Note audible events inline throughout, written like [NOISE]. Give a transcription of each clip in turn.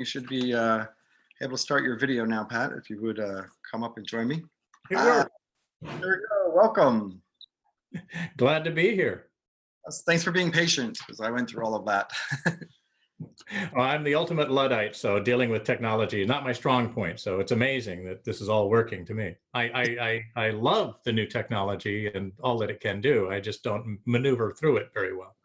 You should be uh, able to start your video now, Pat, if you would uh, come up and join me. It Ah. There we go. Welcome. [LAUGHS] Glad to be here. Thanks for being patient because I went through all of that. [LAUGHS] Well, I'm the ultimate Luddite, so dealing with technology is not my strong point. So it's amazing that this is all working to me. I, I, I, I love the new technology and all that it can do. I just don't maneuver through it very well.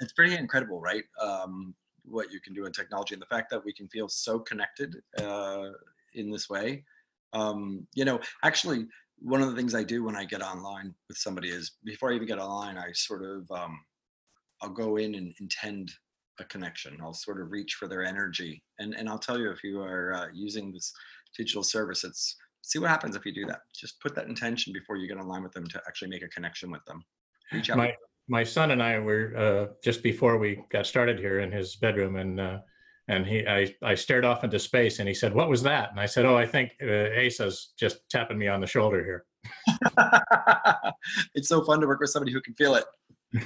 it's pretty incredible, right? Um, what you can do in technology and the fact that we can feel so connected uh, in this way. Um, you know, actually, one of the things I do when I get online with somebody is before I even get online, I sort of um, I'll go in and intend a connection. I'll sort of reach for their energy, and and I'll tell you if you are uh, using this digital service, it's see what happens if you do that. Just put that intention before you get online with them to actually make a connection with them. Reach out. My, my son and I were uh, just before we got started here in his bedroom and uh, and he I, I stared off into space and he said, what was that? And I said, oh, I think uh, Asa's just tapping me on the shoulder here. [LAUGHS] [LAUGHS] it's so fun to work with somebody who can feel it. [LAUGHS]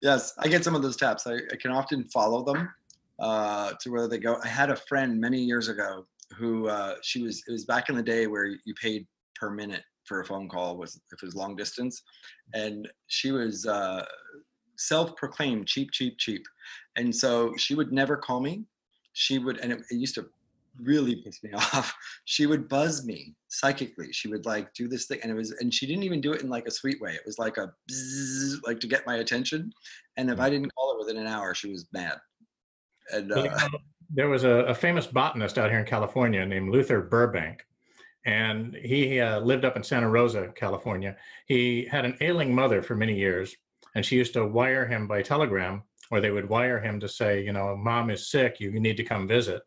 yes, I get some of those taps. I, I can often follow them uh, to where they go. I had a friend many years ago who uh, she was. It was back in the day where you paid per minute for a phone call was if it was long distance, and she was uh, self-proclaimed cheap, cheap, cheap, and so she would never call me. She would, and it, it used to really piss me [LAUGHS] off. She would buzz me psychically. She would like do this thing, and it was, and she didn't even do it in like a sweet way. It was like a bzzz, like to get my attention. And if I didn't call her within an hour, she was mad. And uh, there was a, a famous botanist out here in California named Luther Burbank, and he uh, lived up in Santa Rosa, California. He had an ailing mother for many years, and she used to wire him by telegram, or they would wire him to say, you know, mom is sick, you need to come visit.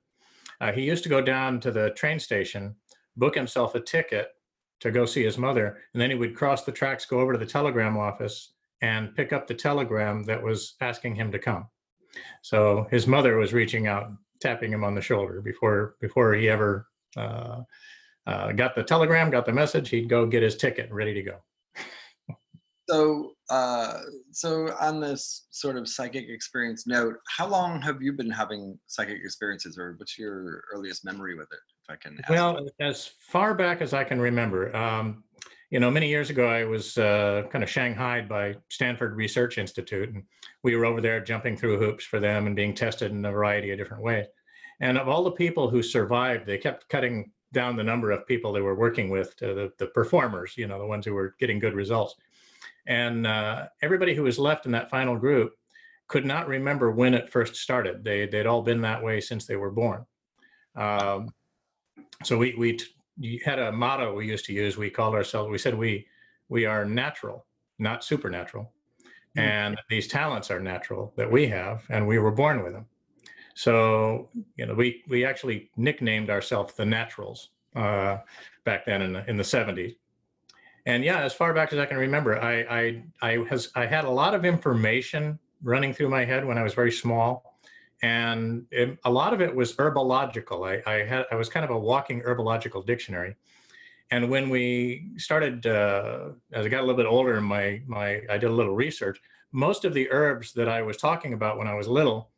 Uh, he used to go down to the train station, book himself a ticket to go see his mother, and then he would cross the tracks, go over to the telegram office, and pick up the telegram that was asking him to come. So his mother was reaching out, tapping him on the shoulder before before he ever uh, uh, got the telegram, got the message. He'd go get his ticket, ready to go. so, uh, so on this sort of psychic experience note, how long have you been having psychic experiences, or what's your earliest memory with it? If I can ask. Well, as far back as I can remember, um, you know, many years ago, I was uh, kind of shanghaied by Stanford Research Institute, and we were over there jumping through hoops for them and being tested in a variety of different ways. And of all the people who survived, they kept cutting down the number of people they were working with to the, the performers, you know, the ones who were getting good results. And uh, everybody who was left in that final group could not remember when it first started. They, they'd all been that way since they were born. Um, so we, we t- had a motto we used to use. We called ourselves, we said we, we are natural, not supernatural. Hmm. And these talents are natural that we have, and we were born with them. So, you know, we, we actually nicknamed ourselves the Naturals uh, back then in the, in the 70s. And yeah, as far back as I can remember, I, I, I, has, I had a lot of information running through my head when I was very small. And it, a lot of it was herbological. I, I, had, I was kind of a walking herbological dictionary. And when we started, uh, as I got a little bit older, my, my, I did a little research. Most of the herbs that I was talking about when I was little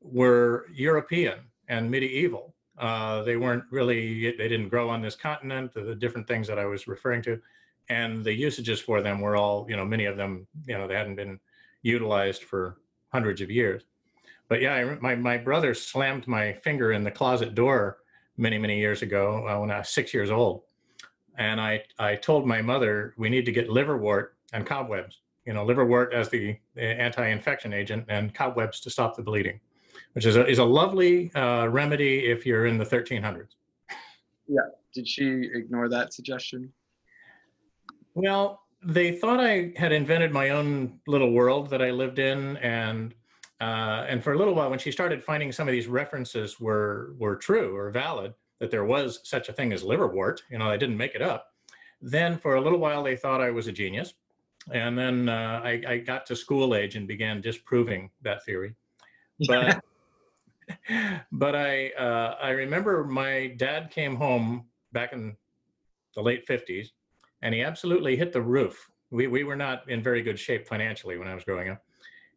were European and medieval. Uh, they weren't really, they didn't grow on this continent, the different things that I was referring to. And the usages for them were all, you know, many of them, you know, they hadn't been utilized for hundreds of years. But yeah, I, my, my brother slammed my finger in the closet door many, many years ago uh, when I was six years old. And I, I told my mother, we need to get liverwort and cobwebs, you know, liverwort as the the anti-infection agent and cobwebs to stop the bleeding which is a, is a lovely uh, remedy if you're in the 1300s. Yeah. Did she ignore that suggestion? Well, they thought I had invented my own little world that I lived in, and uh, and for a little while, when she started finding some of these references were were true or valid, that there was such a thing as liverwort, you know, I didn't make it up. Then for a little while, they thought I was a genius, and then uh, I, I got to school age and began disproving that theory. But [LAUGHS] but I uh, I remember my dad came home back in the late 50s and he absolutely hit the roof. We, we were not in very good shape financially when I was growing up.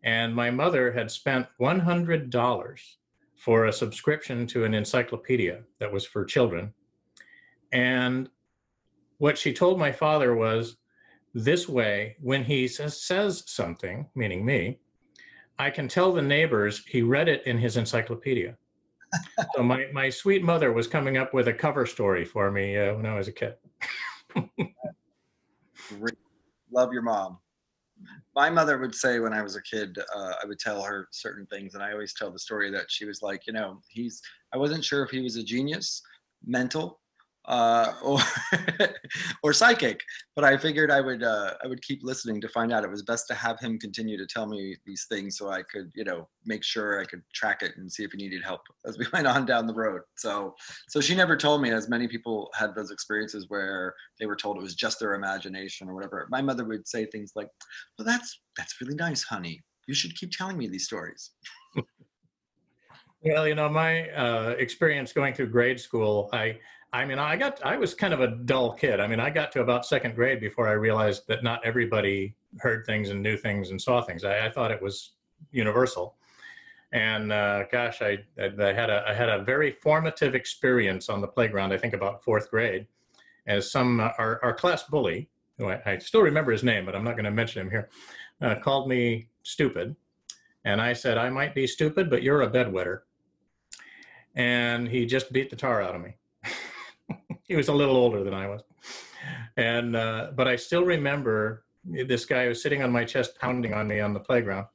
and my mother had spent $100 for a subscription to an encyclopedia that was for children. And what she told my father was this way, when he says, says something, meaning me, I can tell the neighbors he read it in his encyclopedia. so my, my sweet mother was coming up with a cover story for me uh, when I was a kid. Love your mom. My mother would say when I was a kid, uh, I would tell her certain things, and I always tell the story that she was like, you know, he's. I wasn't sure if he was a genius, mental, uh, [LAUGHS] or or psychic. But I figured I would uh, I would keep listening to find out. It was best to have him continue to tell me these things so I could you know make sure I could track it and see if he needed help [LAUGHS] as we went on down the road. So so she never told me as many people had those experiences where they were told it was just their imagination or whatever. My mother would say things like, "Well, that's that's really nice, honey. You should keep telling me these stories." [LAUGHS] Well, you know, my uh, experience going through grade school, I I mean, I got, I was kind of a dull kid. I mean, I got to about second grade before I realized that not everybody heard things and knew things and saw things. I, I thought it was universal. And uh, gosh, I, I had a, I had a very formative experience on the playground. I think about fourth grade, as some uh, our, our class bully, who I, I, still remember his name, but I'm not going to mention him here, uh, called me stupid, and I said I might be stupid, but you're a bedwetter. And he just beat the tar out of me he was a little older than I was. And, uh, but I still remember this guy was sitting on my chest, pounding on me on the playground.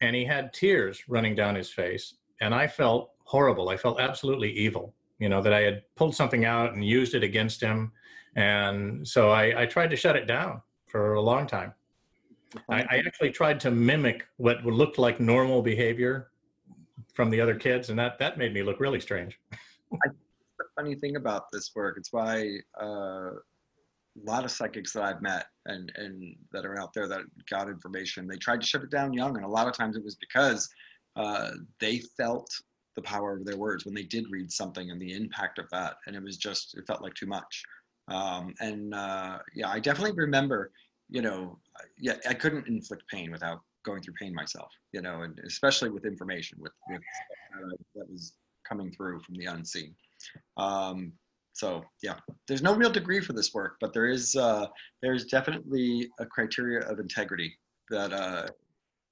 And he had tears running down his face. And I felt horrible. I felt absolutely evil, you know, that I had pulled something out and used it against him. And so I, I tried to shut it down for a long time. I, I, actually tried to mimic what looked like normal behavior from the other kids, and that that made me look really strange. I funny thing about this work. It's why uh, a lot of psychics that I've met and and that are out there that got information, they tried to shut it down young, and a lot of times it was because uh, they felt the power of their words when they did read something and the impact of that, and it was just it felt like too much. Um, and uh, yeah, I definitely remember. You know, yeah, I couldn't inflict pain without going through pain myself. You know, and especially with information with, with that was coming through from the unseen. Um, so yeah, there's no real degree for this work, but there is uh, there's definitely a criteria of integrity that uh,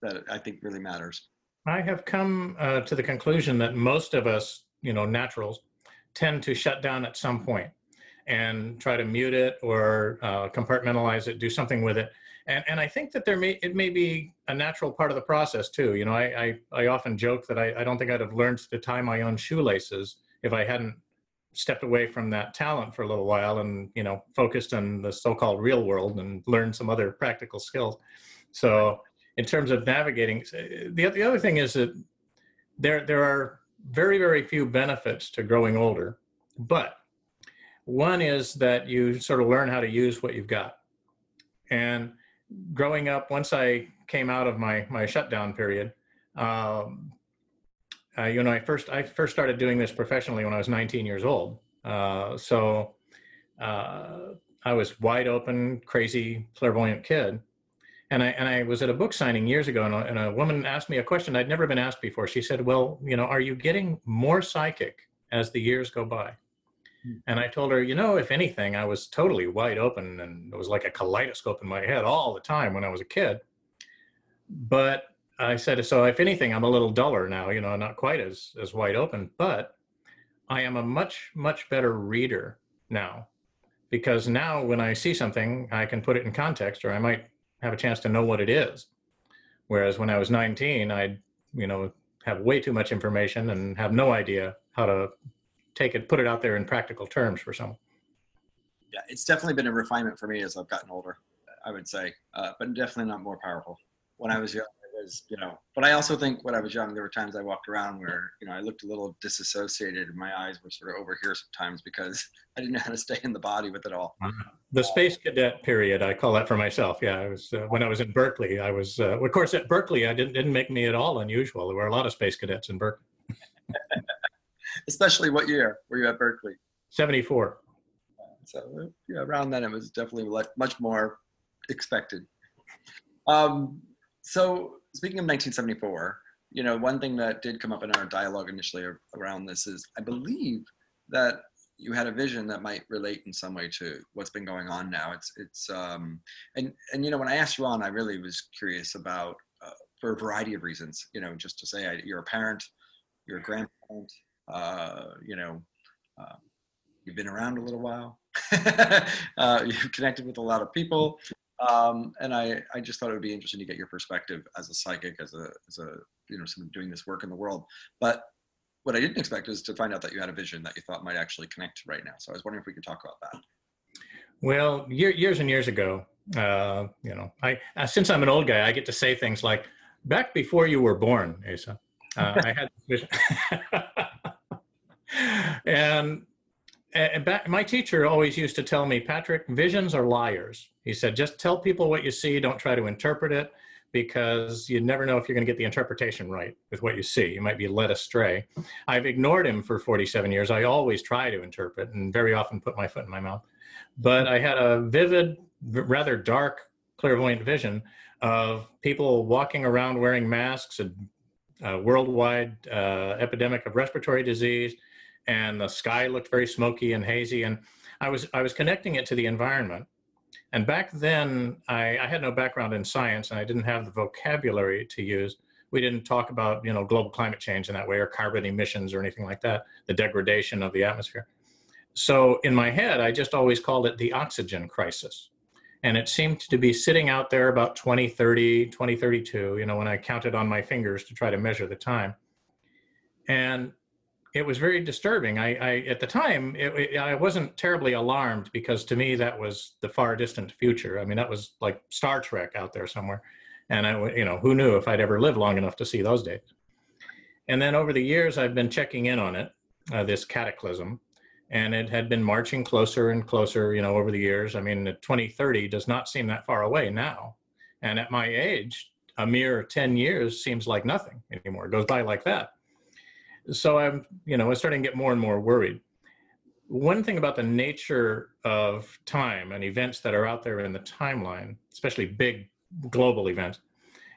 that I think really matters. I have come uh, to the conclusion that most of us, you know, naturals, tend to shut down at some point and try to mute it or uh, compartmentalize it, do something with it. And, and I think that there may it may be a natural part of the process too. You know, I I, I often joke that I, I don't think I'd have learned to tie my own shoelaces if I hadn't stepped away from that talent for a little while and you know focused on the so-called real world and learned some other practical skills. So in terms of navigating the, the other thing is that there there are very very few benefits to growing older but one is that you sort of learn how to use what you've got. And growing up once i came out of my my shutdown period um, uh, you know, I first I first started doing this professionally when I was 19 years old. Uh, so uh, I was wide open, crazy, clairvoyant kid. And I and I was at a book signing years ago, and a, and a woman asked me a question I'd never been asked before. She said, "Well, you know, are you getting more psychic as the years go by?" Hmm. And I told her, you know, if anything, I was totally wide open, and it was like a kaleidoscope in my head all the time when I was a kid. But I said, so if anything, I'm a little duller now, you know, not quite as, as wide open, but I am a much, much better reader now because now when I see something, I can put it in context or I might have a chance to know what it is. Whereas when I was 19, I'd, you know, have way too much information and have no idea how to take it, put it out there in practical terms for someone. Yeah, it's definitely been a refinement for me as I've gotten older, I would say, uh, but definitely not more powerful. When I was young, was, you know, but I also think when I was young, there were times I walked around where, you know, I looked a little disassociated and my eyes were sort of over here sometimes because [LAUGHS] I didn't know how to stay in the body with it all. Uh-huh. The space cadet period, I call that for myself. Yeah, I was uh, when I was in Berkeley. I was, uh, of course, at Berkeley. I didn't didn't make me at all unusual. There were a lot of space cadets in Berkeley. [LAUGHS] Especially what year were you at Berkeley? Seventy four. So yeah, around then it was definitely much more expected. Um, so speaking of 1974, you know, one thing that did come up in our dialogue initially around this is I believe that you had a vision that might relate in some way to what's been going on now. It's it's um and and you know when I asked you on, I really was curious about uh, for a variety of reasons. You know, just to say I, you're a parent, you're a grandparent, uh, you know, uh, you've been around a little while, [LAUGHS] uh, you've connected with a lot of people, um, and I I just thought it would be interesting to get your perspective as a psychic, as a as a you know someone doing this work in the world, but what I didn't expect is to find out that you had a vision that you thought might actually connect right now. So I was wondering if we could talk about that. Well, year, years and years ago, uh, you know, I uh, since I'm an old guy, I get to say things like, "Back before you were born, Asa, uh, I had this vision." [LAUGHS] and and back, my teacher always used to tell me, Patrick, visions are liars. He said, just tell people what you see. Don't try to interpret it because you never know if you're going to get the interpretation right with what you see. You might be led astray. I've ignored him for 47 years. I always try to interpret and very often put my foot in my mouth. But I had a vivid, rather dark, clairvoyant vision of people walking around wearing masks, a, a worldwide uh, epidemic of respiratory disease, and the sky looked very smoky and hazy. And I was I was connecting it to the environment and back then, I, I, had no background in science and I didn't have the vocabulary to use. We didn't talk about, you know, global climate change in that way or carbon emissions or anything like that, the degradation of the atmosphere. So in my head, I just always called it the oxygen crisis. And it seemed to be sitting out there about 2030, 2032, you know, when I counted on my fingers to try to measure the time. And it was very disturbing. I, I at the time, it, it, I wasn't terribly alarmed because to me that was the far distant future. I mean, that was like Star Trek out there somewhere, and I, you know, who knew if I'd ever live long enough to see those days. And then over the years, I've been checking in on it, uh, this cataclysm, and it had been marching closer and closer, you know, over the years. I mean, 2030 does not seem that far away now, and at my age, a mere 10 years seems like nothing anymore. It goes by like that so I'm, you know, I'm starting to get more and more worried. One thing about the nature of time and events that are out there in the timeline, especially big global events,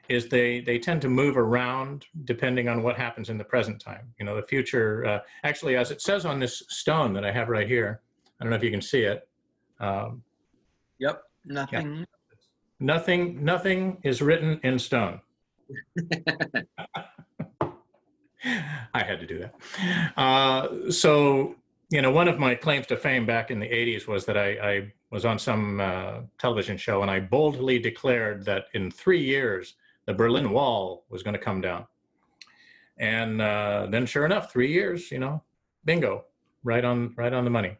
is they they tend to move around depending on what happens in the present time. You know, the future. Uh, actually, as it says on this stone that I have right here, I don't know if you can see it. Um, yep, nothing. Yeah. Nothing. Nothing is written in stone. [LAUGHS] [LAUGHS] I had to do that. Uh, so, you know, one of my claims to fame back in the 80s was that I, I was on some uh, television show and I boldly declared that in three years, the Berlin Wall was going to come down. And uh, then, sure enough, three years, you know, bingo, right on, right on the money.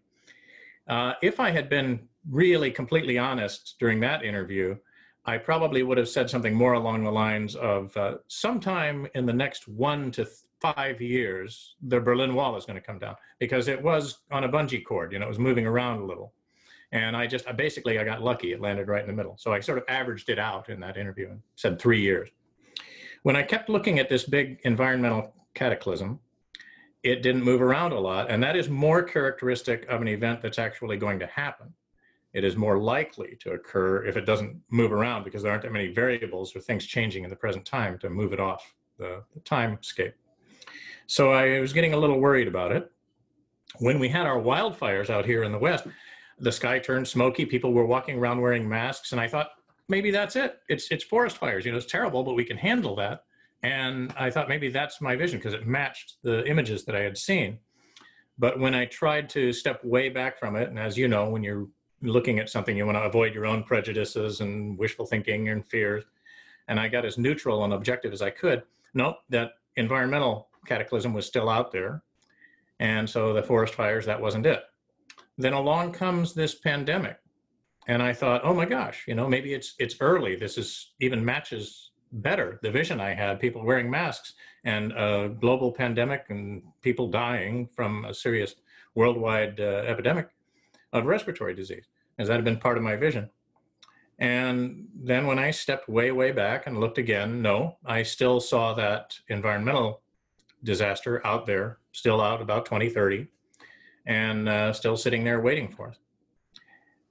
Uh, if I had been really completely honest during that interview, I probably would have said something more along the lines of uh, sometime in the next one to five years, the Berlin Wall is going to come down because it was on a bungee cord. You know, it was moving around a little, and I just I basically I got lucky. It landed right in the middle. So I sort of averaged it out in that interview and said three years. When I kept looking at this big environmental cataclysm, it didn't move around a lot, and that is more characteristic of an event that's actually going to happen. It is more likely to occur if it doesn't move around because there aren't that many variables or things changing in the present time to move it off the, the. So I was getting a little worried about it. When we had our wildfires out here in the West, the sky turned smoky. People were walking around wearing masks. And I thought, maybe that's it. It's, it's forest fires. You know, it's terrible, but we can handle that. And I thought maybe that's my vision because it matched the images that I had seen. But when I tried to step way back from it, and as you know, when you're looking at something, you want to avoid your own prejudices and wishful thinking and fears. And I got as neutral and objective as I could. Nope, that environmental cataclysm was still out there. And so the forest fires, that wasn't it. Then along comes this pandemic. And I thought, oh my gosh, you know, maybe it's it's early. This is even matches better the vision I had, people wearing masks and a global pandemic and people dying from a serious worldwide uh, epidemic of respiratory disease, as that had been part of my vision. And then when I stepped way, way back and looked again, no, I still saw that environmental disaster out there, still out about 2030, and uh, still sitting there waiting for us.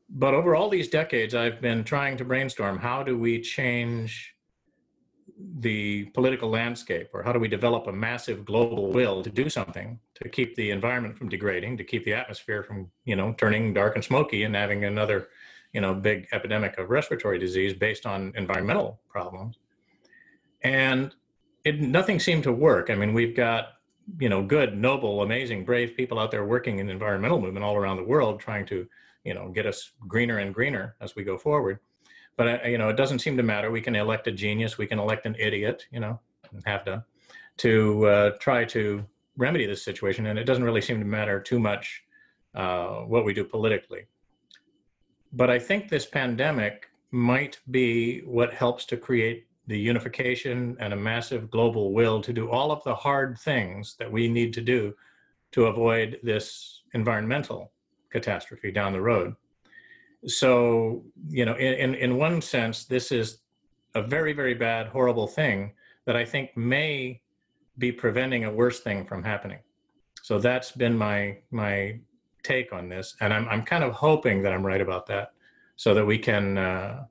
But over all these decades, I've been trying to brainstorm how do we change the political landscape or how do we develop a massive global will to do something to keep the environment from degrading to keep the atmosphere from you know turning dark and smoky and having another you know big epidemic of respiratory disease based on environmental problems and it nothing seemed to work. I mean we've got you know good noble amazing brave people out there working in the environmental movement all around the world trying to you know get us greener and greener as we go forward. But uh, you know it doesn't seem to matter. We can elect a genius. We can elect an idiot you know have done to uh, try to remedy this situation. And it doesn't really seem to matter too much uh, what we do politically. But i think this pandemic might be what helps to create the unification and a massive global will to do all of the hard things that we need to do to avoid this environmental catastrophe down the road. So you know in, in one sense this is a very very bad horrible thing that i think may be preventing a worse thing from happening. So that's been my my take on this and i'm, I'm kind of hoping that i'm right about that so that we can uh,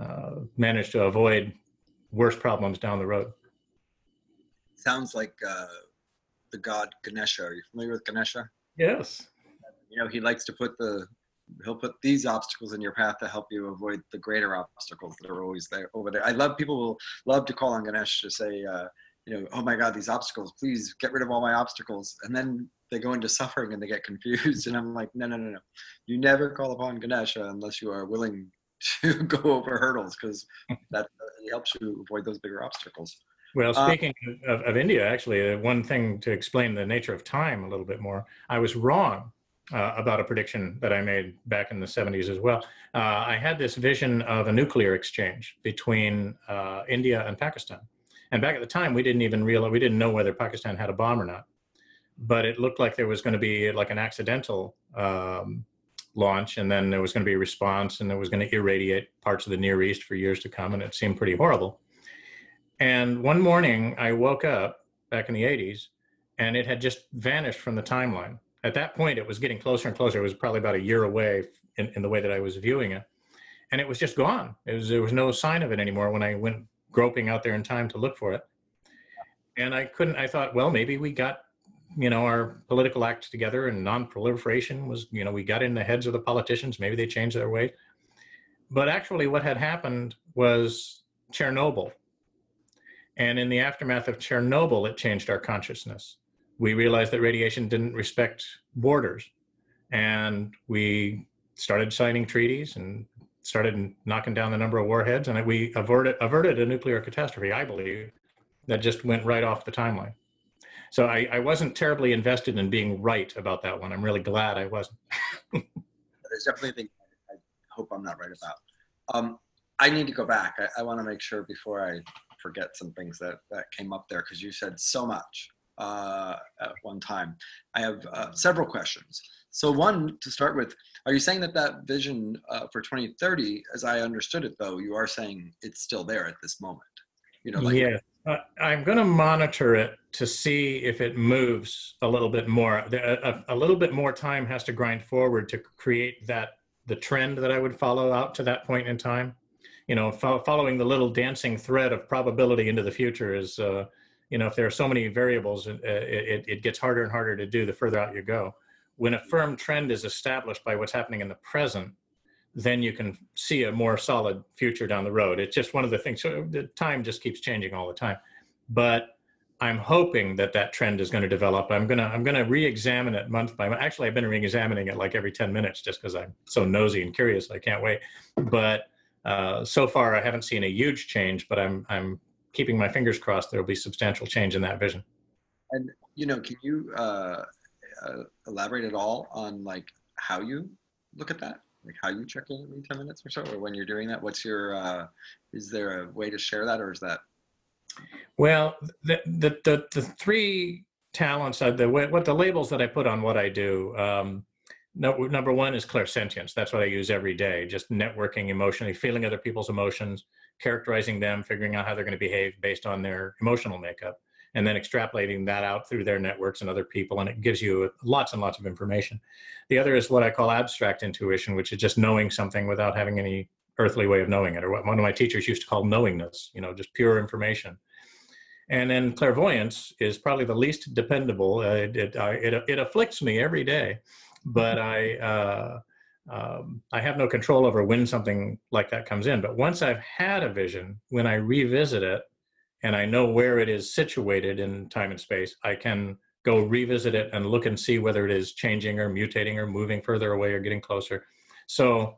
uh, manage to avoid worse problems down the road Sounds like uh, the god Ganesha. Are you familiar with Ganesha? yes You know, he likes to put the he'll put these obstacles in your path to help you avoid the greater obstacles that are always there over there. I love people will love to call on Ganesh to say, uh, you know, oh my God, these obstacles, please get rid of all my obstacles. And then they go into suffering and they get [LAUGHS] confused. And I'm like, no, no, no, no. You never call upon Ganesha unless you are willing [LAUGHS] to go over hurdles because that uh, helps you avoid those bigger obstacles. Well, Uh, speaking of, of India, actually, uh, one thing to explain the nature of time a little bit more, I was wrong uh, about a prediction that I made back in the 70s as well. Uh, I had this vision of a nuclear exchange between uh, India and Pakistan. And back at the time, we didn't even realize, we didn't know whether Pakistan had a bomb or not. But it looked like there was going to be like an accidental um, launch, and then there was going to be a response, and it was going to irradiate parts of the Near East for years to come, and it seemed pretty horrible. And one morning, I woke up back in the 80s, and it had just vanished from the timeline. At that point, it was getting closer and closer. It was probably about a year away in, in the way that I was viewing it, and it was just gone. Was there was no sign of it anymore when I went groping out there in time to look for it. And I couldn't. I thought, well, maybe we got you know our political act together and non-proliferation was you know we got in the heads of the politicians maybe they changed their way but actually what had happened was chernobyl. And in the aftermath of chernobyl it changed our consciousness. We realized that radiation didn't respect borders. And we started signing treaties and started knocking down the number of warheads. And we averted averted a nuclear catastrophe i believe that just went right off the timeline so I, I wasn't terribly invested in being right about that one. I'm really glad I wasn't. [LAUGHS] There's definitely things I hope I'm not right about. Um, I need to go back. I, I want to make sure before I forget some things that, that came up there because you said so much uh, at one time. I have uh, several questions. So one to start with, are you saying that that vision uh, for 2030, as I understood it though, you are saying it's still there at this moment? You know, like yeah, uh, I'm going to monitor it to see if it moves a little bit more. The- A, a little bit more time has to grind forward to create that the trend that I would follow out to that point in time. You know, fo- following the little dancing thread of probability into the future is, uh, you know, if there are so many variables, uh, it, it gets harder and harder to do the further out you go. When a firm trend is established by what's happening in the present, then you can see a more solid future down the road. It's just one of the things. So the time just keeps changing all the time, but I'm hoping that that trend is going to develop. I'm gonna I'm gonna re-examine it month by month. Actually, I've been re-examining it like every 10 minutes just because I'm so nosy and curious. I can't wait. But uh, so far, I haven't seen a huge change. But I'm I'm keeping my fingers crossed. There will be substantial change in that vision. And you know, can you uh, uh, elaborate at all on like how you look at that? Like how you check in every ten minutes or so, or when you're doing that? What's your? Uh, is there a way to share that, or is that? Well, the the the, the three talents, uh, the what the labels that I put on what I do. Um, no, number one is clairsentience. That's what I use every day. Just networking emotionally, feeling other people's emotions, characterizing them, figuring out how they're going to behave based on their emotional makeup, and then extrapolating that out through their networks and other people. And it gives you lots and lots of information. The other is what I call abstract intuition, which is just knowing something without having any earthly way of knowing it, or what one of my teachers used to call knowingness, you know, just pure information. And then clairvoyance is probably the least dependable. Uh, it, it, it, it, afflicts me every day, but [LAUGHS] I, uh, um, I have no control over when something like that comes in. But once I've had a vision, when I revisit it and I know where it is situated in time and space, I can go revisit it and look and see whether it is changing or mutating or moving further away or getting closer. So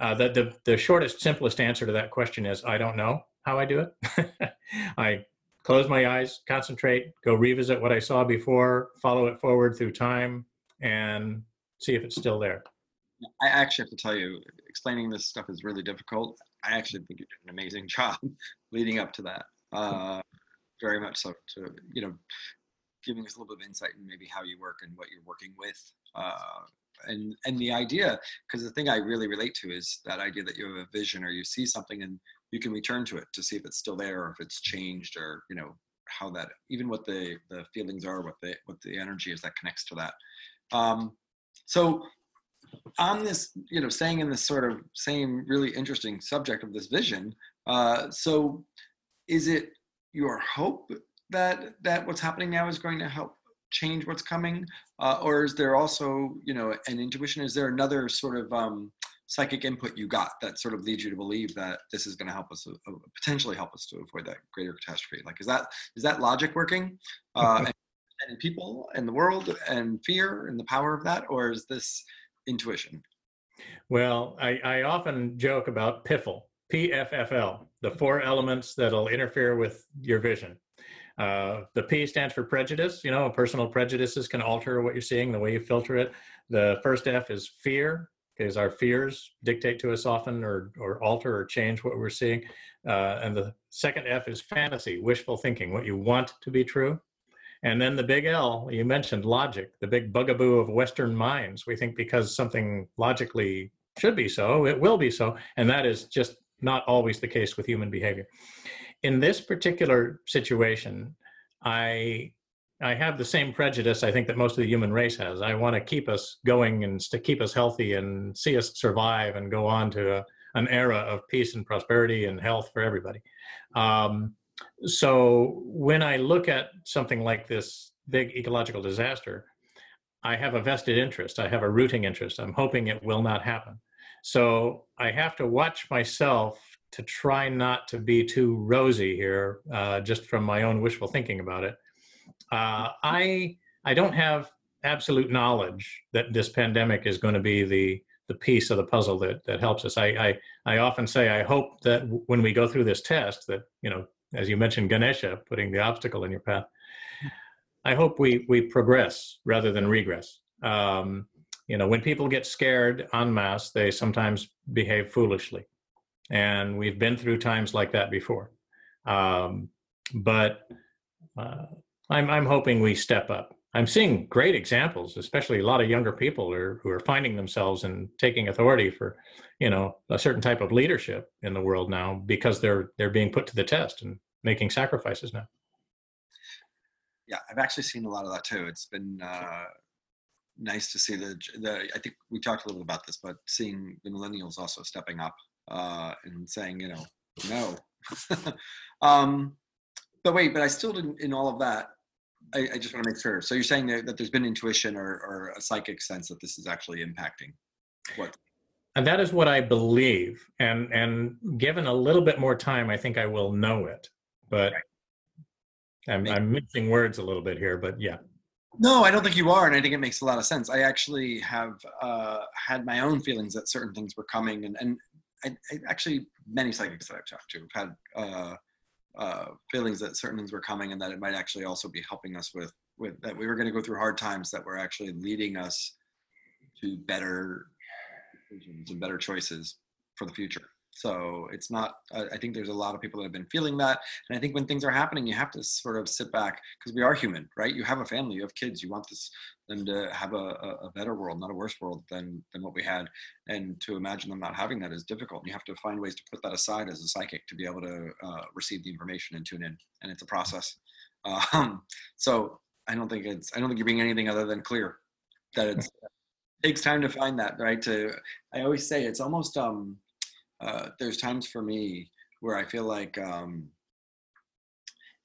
uh, the, the, the shortest, simplest answer to that question is I don't know how I do it. [LAUGHS] I close my eyes, concentrate, go revisit what I saw before, follow it forward through time, and see if it's still there. I actually have to tell you, explaining this stuff is really difficult. I actually think you did an amazing [LAUGHS] job leading up to that. Uh, very much so. To you know, giving us a little bit of insight in maybe how you work and what you're working with. Uh, and and the idea, because the thing I really relate to is that idea that you have a vision or you see something and you can return to it to see if it's still there or if it's changed or you know how that even what the the feelings are, what the what the energy is that connects to that. Um, so on this, you know, staying in this sort of same really interesting subject of this vision. Uh, so is it your hope that that what's happening now is going to help change what's coming? Uh, or is there also you know an intuition? Is there another sort of um, psychic input you got that sort of leads you to believe that this is going to help us uh, potentially help us to avoid that greater catastrophe? Like is that is that logic working uh, [LAUGHS] and, and people and the world and fear and the power of that? Or is this intuition? Well i, I often joke about piffle pffl the four elements that'll interfere with your vision uh, the P stands for prejudice. You know, personal prejudices can alter what you're seeing, the way you filter it. The first F is fear, because our fears dictate to us often or, or alter or change what we're seeing. Uh, and the second F is fantasy, wishful thinking, what you want to be true. And then the big L, you mentioned logic, the big bugaboo of Western minds. We think because something logically should be so, it will be so. And that is just not always the case with human behavior in this particular situation, I I have the same prejudice I think that most of the human race has. I want to keep us going and to keep us healthy and see us survive and go on to a, an era of peace and prosperity and health for everybody. Um, so when I look at something like this big ecological disaster, I have a vested interest. I have a rooting interest. I'm hoping it will not happen. So I have to watch myself to try not to be too rosy here, uh, just from my own wishful thinking about it. Uh, I I don't have absolute knowledge that this pandemic is going to be the the piece of the puzzle that that helps us. I I, I often say I hope that when we go through this test, that you know, as you mentioned, Ganesha putting the obstacle in your path. I hope we we progress rather than regress. Um, you know, when people get scared en masse, they sometimes behave foolishly and we've been through times like that before. Um, but uh, I'm I'm hoping we step up. I'm seeing great examples, especially a lot of younger people are, who are finding themselves and taking authority for, you know, a certain type of leadership in the world now because they're they're being put to the test and making sacrifices now. Yeah, I've actually seen a lot of that too. It's been uh, nice to see the the. I think we talked a little bit about this, but seeing the millennials also stepping up uh, and saying, you know, no. [LAUGHS] um, but wait, but I still didn't, in all of that, I, I just want to make sure. So you're saying that, that there's been intuition or, or, a psychic sense that this is actually impacting what? And that is what I believe. And and given a little bit more time, I think I will know it. But right. I'm, I'm mixing words a little bit here, but yeah. No, I don't think you are, and I think it makes a lot of sense. I actually have uh, had my own feelings that certain things were coming, and, and I, I, actually many psychics that I've talked to have had uh, uh, feelings that certain things were coming and that it might actually also be helping us with with that we were going to go through hard times that were actually leading us to better decisions and better choices for the future. So it's not, I think there's a lot of people that have been feeling that. And I think when things are happening, you have to sort of sit back because we are human, right? You have a family, you have kids, you want this, them to have a, a better world, not a worse world than, than what we had. And to imagine them not having that is difficult. You have to find ways to put that aside as a psychic to be able to uh, receive the information and tune in. And it's a process. Um, so I don't think it's, I don't think you're being anything other than clear that it [LAUGHS] takes time to find that, right? To, I always say it's almost, um, uh, there's times for me where I feel like um,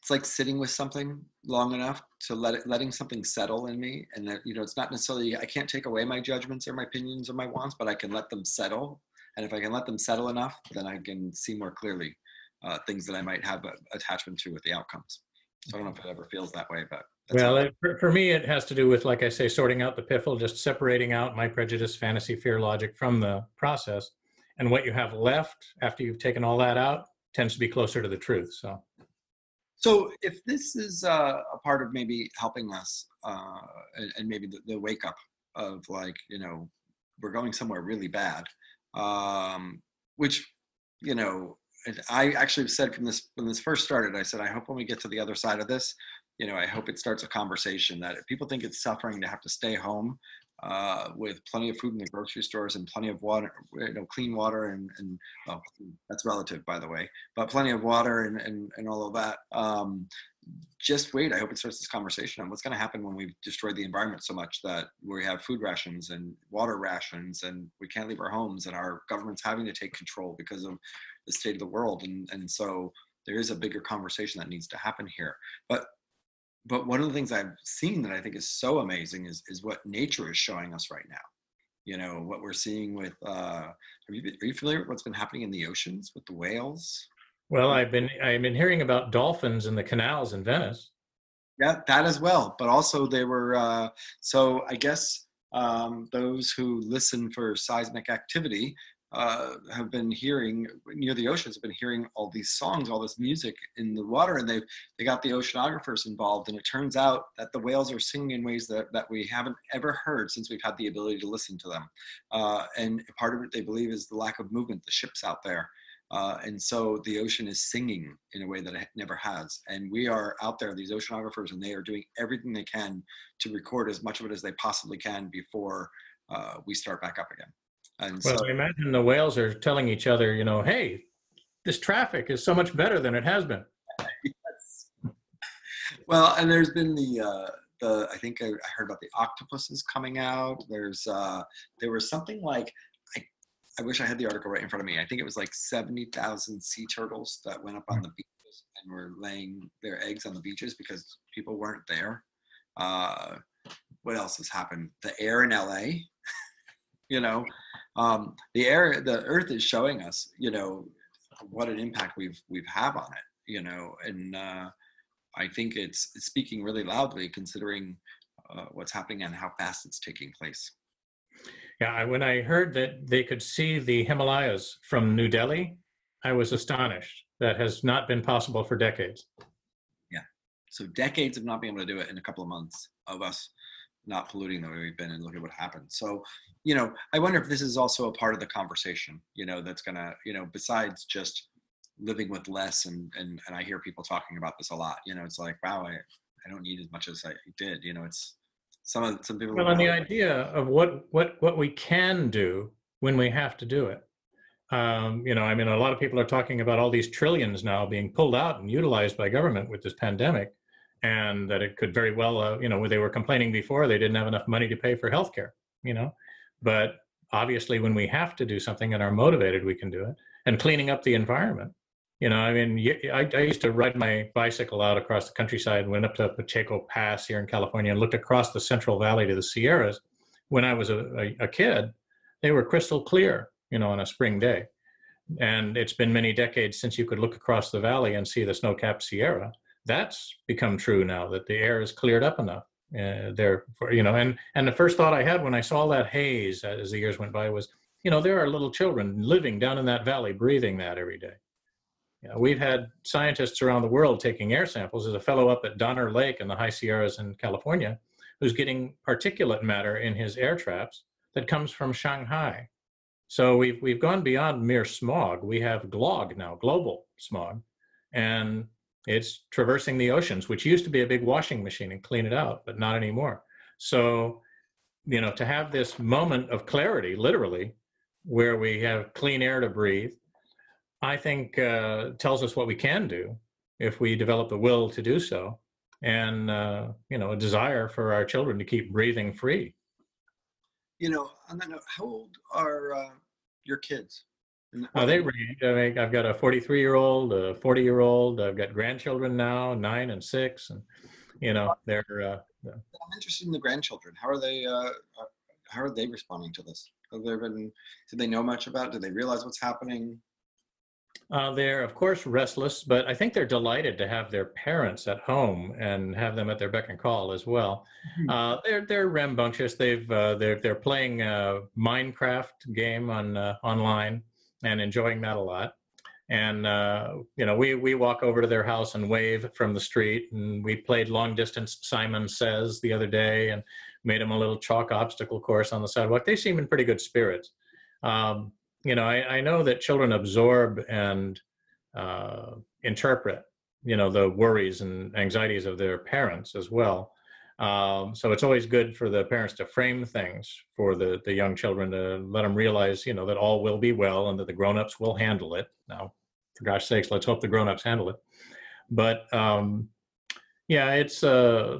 it's like sitting with something long enough to let it letting something settle in me and that you know it's not necessarily i can't take away my judgments or my opinions or my wants but i can let them settle and if i can let them settle enough then i can see more clearly uh, things that i might have a attachment to with the outcomes so i don't know if it ever feels that way but that's Well, it, for, for me, it has to do with, like I say, sorting out the piffle, just separating out my prejudice, fantasy, fear, logic from the process. And what you have left after you've taken all that out tends to be closer to the truth. So, So if this is uh, a part of maybe helping us, uh, and, and maybe the, the wake up of like, you know, we're going somewhere really bad, um, which, you know, I actually said from this when this first started, I said, I hope when we get to the other side of this, you know, I hope it starts a conversation that if people think it's suffering to have to stay home uh, with plenty of food in the grocery stores and plenty of water, you know, clean water and, and well, that's relative, by the way, but plenty of water and, and, and all of that. Um, just wait. I hope it starts this conversation on what's going to happen when we've destroyed the environment so much that we have food rations and water rations and we can't leave our homes and our government's having to take control because of the state of the world. And, and so there is a bigger conversation that needs to happen here. But but one of the things I've seen that I think is so amazing is is what nature is showing us right now. You know what we're seeing with. Uh, are you are you familiar with what's been happening in the oceans with the whales? well, I've been I've been hearing about dolphins in the canals in Venice. Yeah, that as well. But also they were. Uh, so I guess um, those who listen for seismic activity uh, have been hearing near the oceans have been hearing all these songs, all this music in the water, and they they got the oceanographers involved. And it turns out that the whales are singing in ways that that we haven't ever heard since we've had the ability to listen to them. Uh, and part of it they believe is the lack of movement, the ships out there. Uh, and so the ocean is singing in a way that it never has. And we are out there, these oceanographers, and they are doing everything they can to record as much of it as they possibly can before uh, we start back up again. And Well, so, I imagine the whales are telling each other, you know, hey, this traffic is so much better than it has been. [LAUGHS] well, and there's been the uh, the I think I, I heard about the octopuses coming out. There's uh, there was something like I I wish I had the article right in front of me. I think it was like seventy thousand sea turtles that went up on the beaches and were laying their eggs on the beaches because people weren't there. Uh, what else has happened? The air in LA, [LAUGHS] you know, um, the air, the Earth is showing us, you know, what an impact we've we've have on it, you know, and uh, I think it's, it's speaking really loudly considering uh, what's happening and how fast it's taking place. Yeah, when I heard that they could see the Himalayas from New Delhi, I was astonished. That has not been possible for decades. Yeah. So decades of not being able to do it in a couple of months of us not polluting the way we've been and look at what happened. So, you know, I wonder if this is also a part of the conversation, you know, that's gonna, you know, besides just living with less and and and I hear people talking about this a lot, you know, it's like, wow, I, I don't need as much as I did, you know, it's some of some people Well, and the idea of what what what we can do when we have to do it. Um, you know, I mean, a lot of people are talking about all these trillions now being pulled out and utilized by government with this pandemic, and that it could very well, uh, you know, they were complaining before they didn't have enough money to pay for healthcare. You know, but obviously, when we have to do something and are motivated, we can do it. And cleaning up the environment. You know, I mean, I used to ride my bicycle out across the countryside went up to Pacheco Pass here in California and looked across the Central Valley to the Sierras. When I was a, a, a kid, they were crystal clear, you know, on a spring day. And it's been many decades since you could look across the valley and see the snow-capped Sierra. That's become true now that the air is cleared up enough uh, there for you know. And and the first thought I had when I saw that haze as the years went by was, you know, there are little children living down in that valley, breathing that every day. You know, we've had scientists around the world taking air samples. There's a fellow up at Donner Lake in the high Sierras in California who's getting particulate matter in his air traps that comes from Shanghai. So we've we've gone beyond mere smog. We have GLOG now, global smog, and it's traversing the oceans, which used to be a big washing machine and clean it out, but not anymore. So, you know, to have this moment of clarity, literally, where we have clean air to breathe, I think uh, tells us what we can do if we develop the will to do so, and uh, you know, a desire for our children to keep breathing free. you know, on that note, how old are uh, your kids? Oh, they range. I mean, I've got a 43 year old, a 40 year old. I've got grandchildren now, nine and six, and you know they're. Uh, I'm interested in the grandchildren. How are they? Uh, uh, how are they responding to this? Have they been? Do they know much about? it? Do they realize what's happening? uh, they're of course restless, but I think they're delighted to have their parents at home and have them at their beck and call as well. Mhm. Uh, they're they're rambunctious. They've uh, they're they're playing a Minecraft game on uh, online and enjoying that a lot. And uh, you know, we we walk over to their house and wave from the street. And we played long distance Simon Says the other day and made them a little chalk obstacle course on the sidewalk. They seem in pretty good spirits. Um, you know, I, I know that children absorb and uh, interpret, you know, the worries and anxieties of their parents as well. Um, so it's always good for the parents to frame things for the, the young children to let them realize, you know, that all will be well and that the grown-ups will handle it. Now, for gosh sakes, let's hope the grown-ups handle it. But um, yeah, it's uh,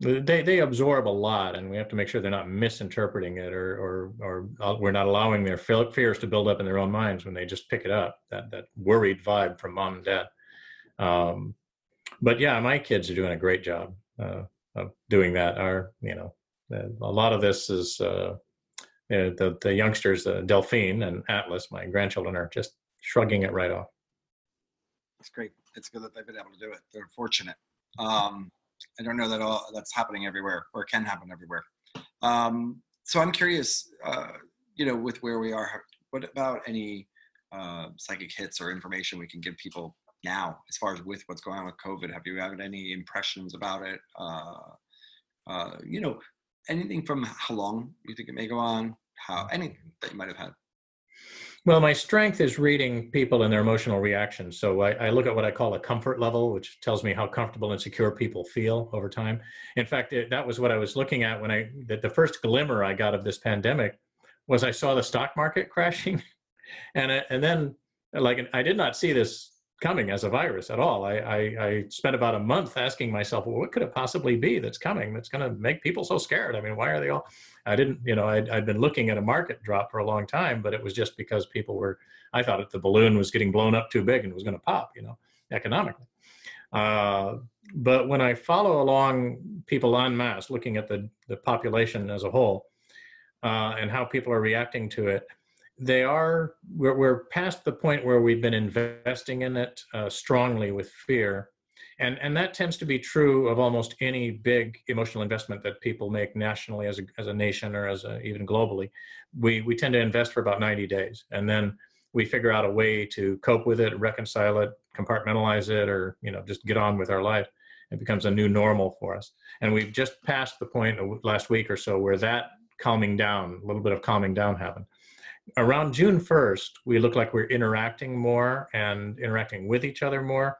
they they absorb a lot, and we have to make sure they're not misinterpreting it, or or or uh, we're not allowing their fears to build up in their own minds when they just pick it up. That that worried vibe from mom and dad. Um, but yeah, my kids are doing a great job uh, of doing that. are you know a lot of this is uh, the the youngsters, uh, Delphine and Atlas, my grandchildren, are just shrugging it right off. It's great. It's good that they've been able to do it. They're fortunate. Um, I don't know that all that's happening everywhere or can happen everywhere. Um, so I'm curious, uh, you know, with where we are, what about any uh, psychic hits or information we can give people now as far as with what's going on with COVID? Have you had any impressions about it? Uh, uh, you know, anything from how long you think it may go on, how anything that you might have had. Well, my strength is reading people and their emotional reactions. So I, I, look at what I call a comfort level, which tells me how comfortable and secure people feel over time. In fact, it, that was what I was looking at when I, the, the first glimmer I got of this pandemic was I saw the stock market [LAUGHS] crashing. and, and then like, I did not see this coming as a virus at all. I, I, I, spent about a month asking myself, well, what could it possibly be that's coming that's going to make people so scared? I mean, why are they all? I didn't, you know, I'd, I'd, been looking at a market drop for a long time, but it was just because people were, I thought that the balloon was getting blown up too big and was going to pop, you know, economically. Uh, but when I follow along people en masse, looking at the, the population as a whole uh, and how people are reacting to it, they are we're, we're past the point where we've been investing in it uh, strongly with fear. And and that tends to be true of almost any big emotional investment that people make nationally as a, as a nation or as a, even globally. We we tend to invest for about 90 days and then we figure out a way to cope with it reconcile it compartmentalize it or you know just get on with our life. It becomes a new normal for us. And we've just passed the point last week or so where that calming down a little bit of calming down happened around June 1st, we look like we're interacting more and interacting with each other more,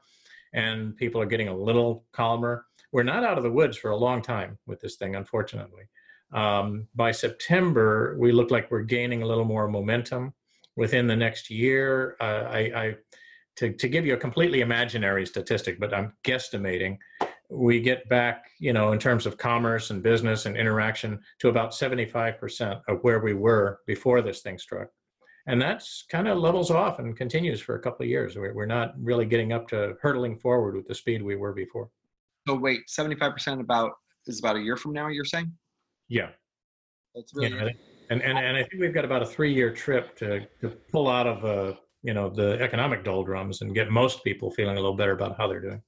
and people are getting a little calmer. We're not out of the woods for a long time with this thing, unfortunately. Um, by September, we look like we're gaining a little more momentum. Within the next year, uh, I, I to, to give you a completely imaginary statistic, but I'm guesstimating we get back, you know, in terms of commerce and business and interaction to about 75% of where we were before this thing struck. And that's kind of levels off and continues for a couple of years. We're not really getting up to hurtling forward with the speed we were before. So wait, 75% about is about a year from now, you're saying? Yeah. That's really yeah, and, and, and I think we've got about a three year trip to, to pull out of, uh, you know, the economic doldrums and get most people feeling a little better about how they're doing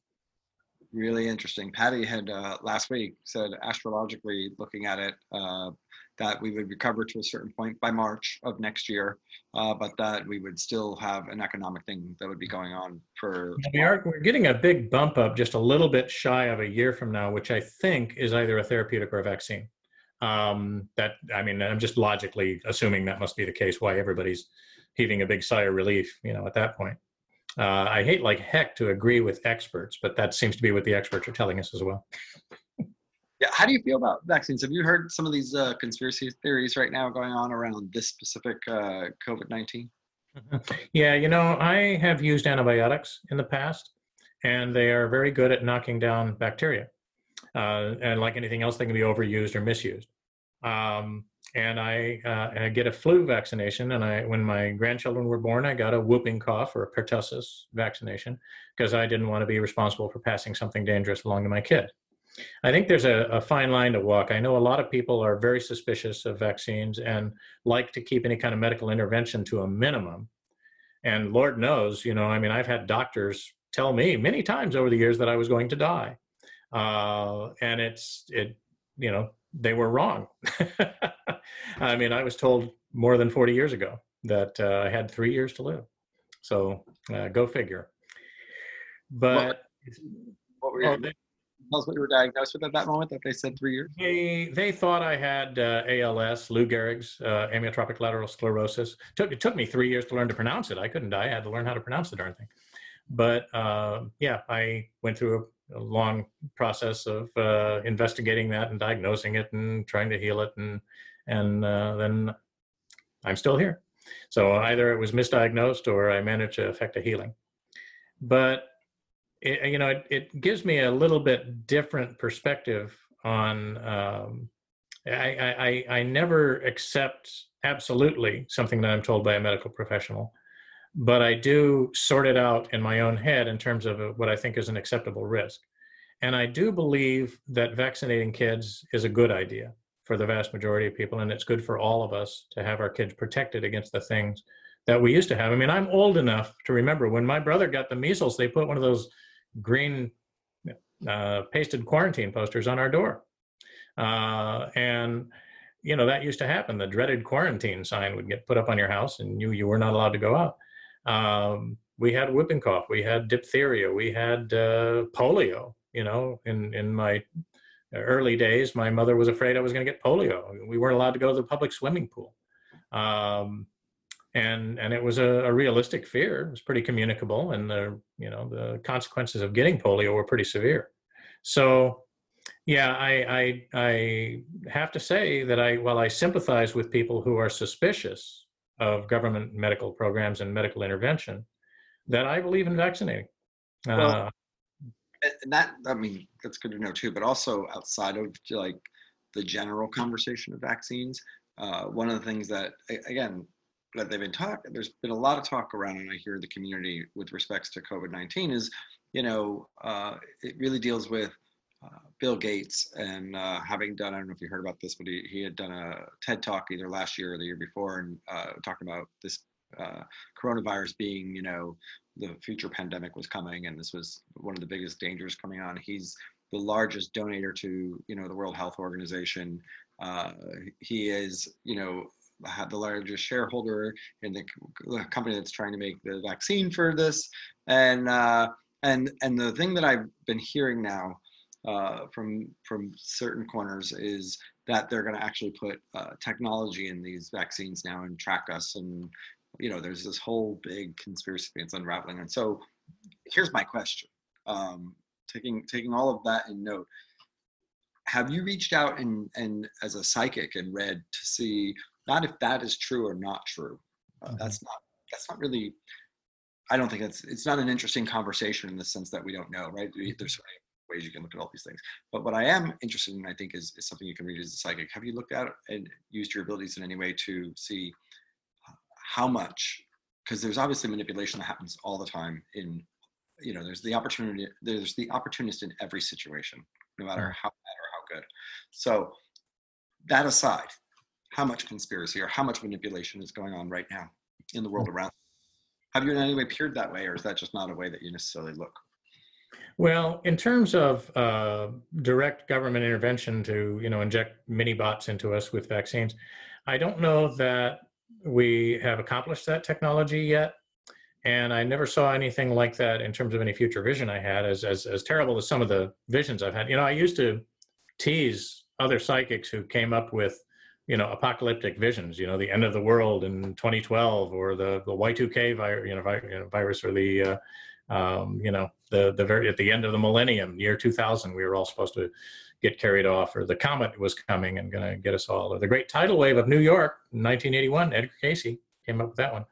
really interesting. Patty had uh, last week said astrologically looking at it uh, that we would recover to a certain point by March of next year, uh, but that we would still have an economic thing that would be going on for. We are we're getting a big bump up just a little bit shy of a year from now, which I think is either a therapeutic or a vaccine. Um, that I mean, I'm just logically assuming that must be the case. Why everybody's heaving a big sigh of relief, you know, at that point. Uh, I hate like heck to agree with experts, but that seems to be what the experts are telling us as well. Yeah, how do you feel about vaccines? Have you heard some of these uh, conspiracy theories right now going on around this specific uh, COVID 19? [LAUGHS] Yeah, you know, I have used antibiotics in the past, and they are very good at knocking down bacteria. Uh, and like anything else, they can be overused or misused. Um, and I, uh, I get a flu vaccination. And I, when my grandchildren were born, I got a whooping cough or a pertussis vaccination because I didn't want to be responsible for passing something dangerous along to my kid. I think there's a, a, fine line to walk. I know a lot of people are very suspicious of vaccines and like to keep any kind of medical intervention to a minimum. And Lord knows, you know, I mean, I've had doctors tell me many times over the years that I was going to die. Uh, and it's, it, you know, they were wrong. [LAUGHS] I mean, I was told more than 40 years ago that uh, I had three years to live. So uh, go figure. But what, what were you, oh, they, tell us what you were diagnosed with at that moment that they said three years? They, they thought I had uh, ALS, Lou Gehrig's, uh, amyotrophic lateral sclerosis. It took, it took me three years to learn to pronounce it. I couldn't die. I had to learn how to pronounce the darn thing. But uh, yeah, I went through a, long process of uh, investigating that and diagnosing it and trying to heal it, and and uh, then I'm still here. So either it was misdiagnosed or I managed to effect a healing. But it, you know, it, it, gives me a little bit different perspective on. Um, I, I I never accept absolutely something that I'm told by a medical professional but I do sort it out in my own head in terms of what I think is an acceptable risk. And I do believe that vaccinating kids is a good idea for the vast majority of people, and it's good for all of us to have our kids protected against the things that we used to have. I mean, I'm old enough to remember when my brother got the measles, they put one of those green uh, pasted quarantine posters on our door. Uh, and you know that used to happen. The dreaded quarantine sign would get put up on your house, and you you were not allowed to go out. Um, we had whooping cough, we had diphtheria, we had uh, polio. You know, in in my early days, my mother was afraid I was going to get polio. We weren't allowed to go to the public swimming pool, um, and and it was a, a, realistic fear. It was pretty communicable, and the you know the consequences of getting polio were pretty severe. So, yeah, I I, I have to say that I while I sympathize with people who are suspicious of government medical programs and medical intervention that I believe in vaccinating. Well, uh, and that I mean that's good to know too. But also outside of like the general conversation of vaccines, uh, one of the things that again that they've been talking, there's been a lot of talk around, and I hear the community with respects to COVID nineteen is, you know, uh, it really deals with uh, Bill Gates and uh, having done, I don't know if you heard about this, but he, he had done a TED talk either last year or the year before and uh, talking about this uh, coronavirus being, you know, the future pandemic was coming and this was one of the biggest dangers coming on. He's the largest donator to, you know, the World Health Organization. Uh, he is, you know, the largest shareholder in the company that's trying to make the vaccine for this. And, and, and the thing that I've been hearing now uh, from from certain corners is that they're going to actually put uh, technology in these vaccines now and track us and you know there's this whole big conspiracy that's unraveling. And so here's my question um, taking taking all of that in note have you reached out and and as a psychic and read to see not if that is true or not true? Uh, mm-hmm. that's not that's not really i don't think it's it's not an interesting conversation in the sense that we don't know right? There's so many ways you can look at all these things. But what I am interested in, I think, is, is something you can read as a psychic. Have you looked at and used your abilities in any way to see how much? Because there's obviously manipulation that happens all the time. In you know, there's the opportunity. There's the opportunist in every situation, no matter mm. how bad or how good. So that aside, how much conspiracy or how much manipulation is going on right now in the world mm. around? Have you in any way peered that way, or is that just not a way that you necessarily look? Well, in terms of uh, direct government intervention to, you know, inject mini bots into us with vaccines, I don't know that we have accomplished that technology yet. And I never saw anything like that in terms of any future vision I had, as, as, as terrible as some of the visions I've had. You know, I used to tease other psychics who came up with, you know, apocalyptic visions, you know, the end of the world in 2012 or the, the Y2K virus, you know, virus or the, uh, um, you know, the the very at the end of the millennium, year 2000, we were all supposed to get carried off, or the comet was coming and going to get us all, or the great tidal wave of New York, 1981. Edgar Cayce came up with that one,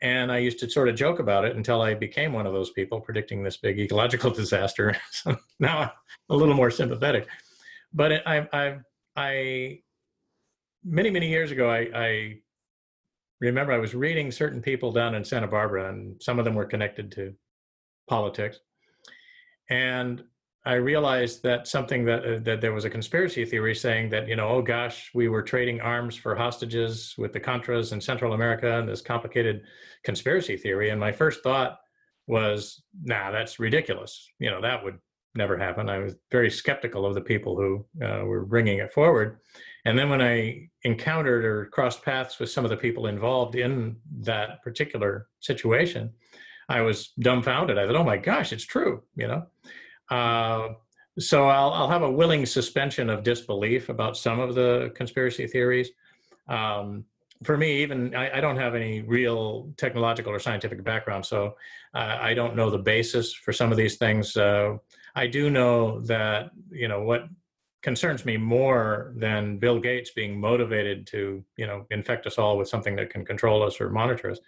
and I used to sort of joke about it until I became one of those people predicting this big ecological [LAUGHS] disaster. so now I'm a little more sympathetic, but it, I I I many many years ago, I, I remember I was reading certain people down in Santa Barbara, and some of them were connected to politics, and I realized that something that uh, that there was a conspiracy theory saying that you know oh gosh we were trading arms for hostages with the Contras in Central America and this complicated conspiracy theory. And my first thought was nah that's ridiculous. You know that would never happen. I was very skeptical of the people who uh, were bringing it forward. And then when I encountered or crossed paths with some of the people involved in that particular situation I was dumbfounded I thought oh my gosh it's true you know uh, so I'll, I'll have a willing suspension of disbelief about some of the conspiracy theories. Um, for me, even I, I, don't have any real technological or scientific background, so uh, I don't know the basis for some of these things. Uh, I do know that you know what concerns me more than Bill Gates being motivated to you know infect us all with something that can control us or monitor us.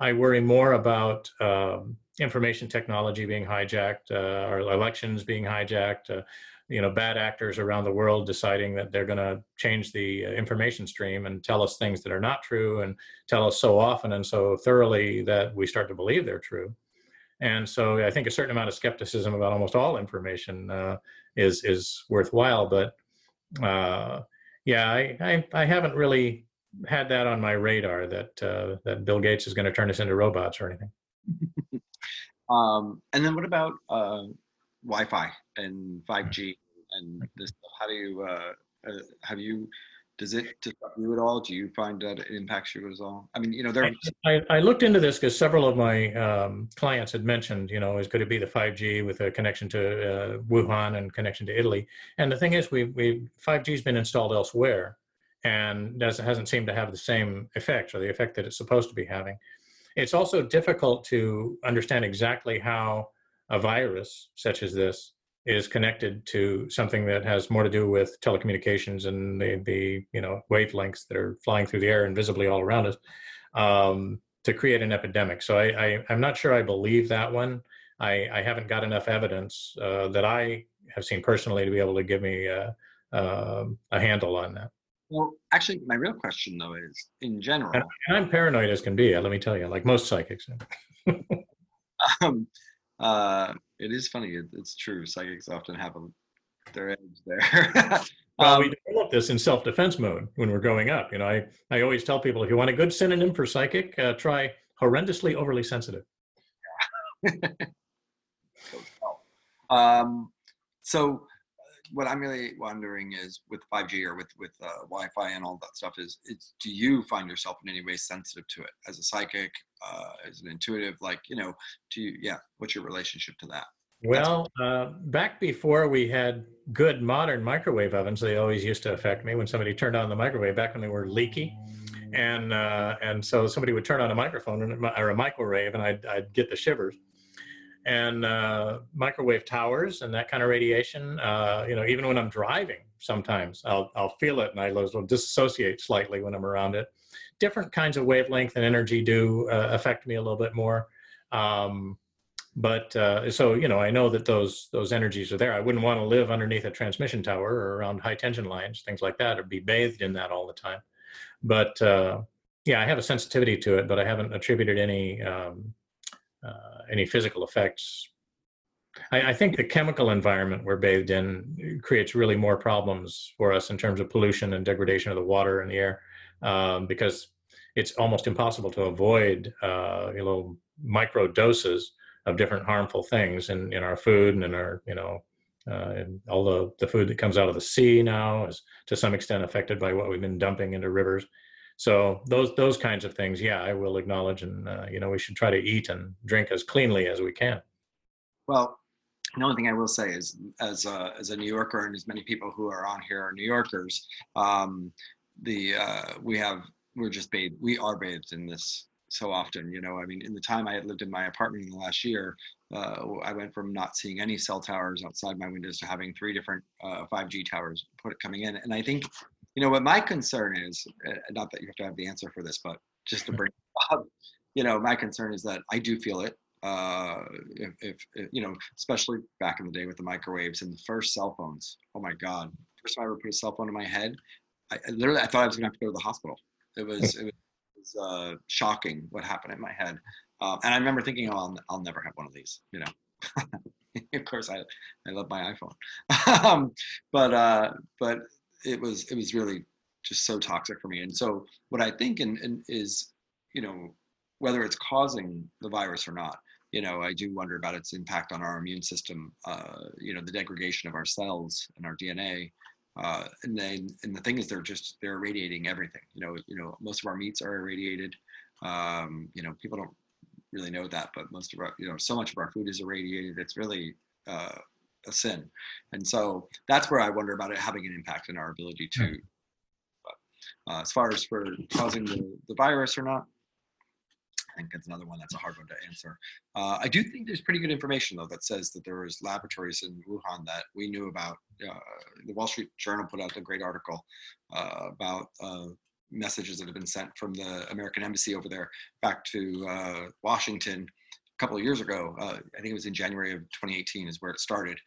I worry more about um, information technology being hijacked, uh, our elections being hijacked, uh, you know, bad actors around the world deciding that they're going to change the uh, information stream and tell us things that are not true and tell us so often and so thoroughly that we start to believe they're true. And so I think a certain amount of skepticism about almost all information uh, is is worthwhile. But uh, yeah, I, I, I haven't really had that on my radar that uh, that Bill Gates is going to turn us into robots or anything. [LAUGHS] Um, and then what about uh, Wi-Fi and 5G and this? How do you uh, uh, have you? Does it disrupt you at all? Do you find that it impacts you at all? I mean, you know, there. I, I looked into this because several of my um, clients had mentioned, you know, is could it be the 5G with a connection to uh, Wuhan and connection to Italy? And the thing is, we we 5G has been installed elsewhere, and doesn't hasn't seemed to have the same effect or the effect that it's supposed to be having. It's also difficult to understand exactly how a virus such as this is connected to something that has more to do with telecommunications and the, the you know wavelengths that are flying through the air invisibly all around us um, to create an epidemic. So I, I, am not sure I believe that one. I, I haven't got enough evidence uh, that I have seen personally to be able to give me a, a handle on that. Well, actually, my real question though is, in general, and I'm paranoid as can be. Let me tell you, like most psychics. [LAUGHS] um, uh, it is funny. It, it's true. Psychics often have a, their edge there. [LAUGHS] well, um, we develop this in self-defense mode when we're growing up. You know, I I always tell people if you want a good synonym for psychic, uh, try horrendously overly sensitive. [LAUGHS] um, so what I'm really wondering is with 5G or with with uh, Wi-Fi and all that stuff is, is do you find yourself in any way sensitive to it as a psychic, uh, as an intuitive? Like you know, do you yeah? What's your relationship to that? Well, uh, back before we had good modern microwave ovens, they always used to affect me when somebody turned on the microwave. Back when they were leaky, and uh, and so somebody would turn on a microphone or a microwave, and I'd I'd get the shivers and uh, microwave towers and that kind of radiation. Uh, you know, even when I'm driving, sometimes I'll I'll feel it and I will disassociate slightly when I'm around it. Different kinds of wavelength and energy do uh, affect me a little bit more. Um, but uh, so you know, I know that those those energies are there. I wouldn't want to live underneath a transmission tower or around high tension lines, things like that, or be bathed in that all the time. But uh, yeah, I have a sensitivity to it, but I haven't attributed any um, uh, any physical effects. I, I, think the chemical environment we're bathed in creates really more problems for us in terms of pollution and degradation of the water and the air, um, because it's almost impossible to avoid uh, you know micro doses of different harmful things in, in our food and in our you know uh, all the, the food that comes out of the sea now is to some extent affected by what we've been dumping into rivers so those those kinds of things yeah i will acknowledge and uh, you know we should try to eat and drink as cleanly as we can. Well the only thing i will say is as a, as a new yorker and as many people who are on here are new yorkers um, the uh, we have we're just bathed we are bathed in this so often you know i mean in the time i had lived in my apartment in the last year uh, i went from not seeing any cell towers outside my windows to having three different 5g uh, towers put coming in. And i think you know what my concern is uh, not that you have to have the answer for this but just to bring up you know my concern is that i do feel it uh if, if, if, you know especially back in the day with the microwaves and the first cell phones. Oh my god. First time i ever put a cell phone in my head I, I literally I thought I was gonna have to go to the hospital. It was it was uh, shocking what happened in my head, um, and I remember thinking, oh, I'll, I'll never have one of these, you know. [LAUGHS] of course, I I love my iPhone, [LAUGHS] um, but uh, but it was it was really just so toxic for me. And so what I think and, is, you know, whether it's causing the virus or not, you know, I do wonder about its impact on our immune system. Uh, you know, the degradation of our cells and our DNA. Uh, and then, and the thing is, they're just they're irradiating everything. You know, you know, most of our meats are irradiated. Um, you know, people don't really know that, but most of our, you know, so much of our food is irradiated. It's really uh, a sin, and so that's where I wonder about it having an impact in our ability to. But uh, as far as for causing the, the virus or not, I think it's another one that's a hard one to answer. Uh, I do think there's pretty good information though that says that there was laboratories in Wuhan that we knew about. Uh, the Wall Street Journal put out a great article uh, about uh, messages that have been sent from the American embassy over there back to uh, Washington couple of years ago. Uh, I think it was in January of 2018 is where it started,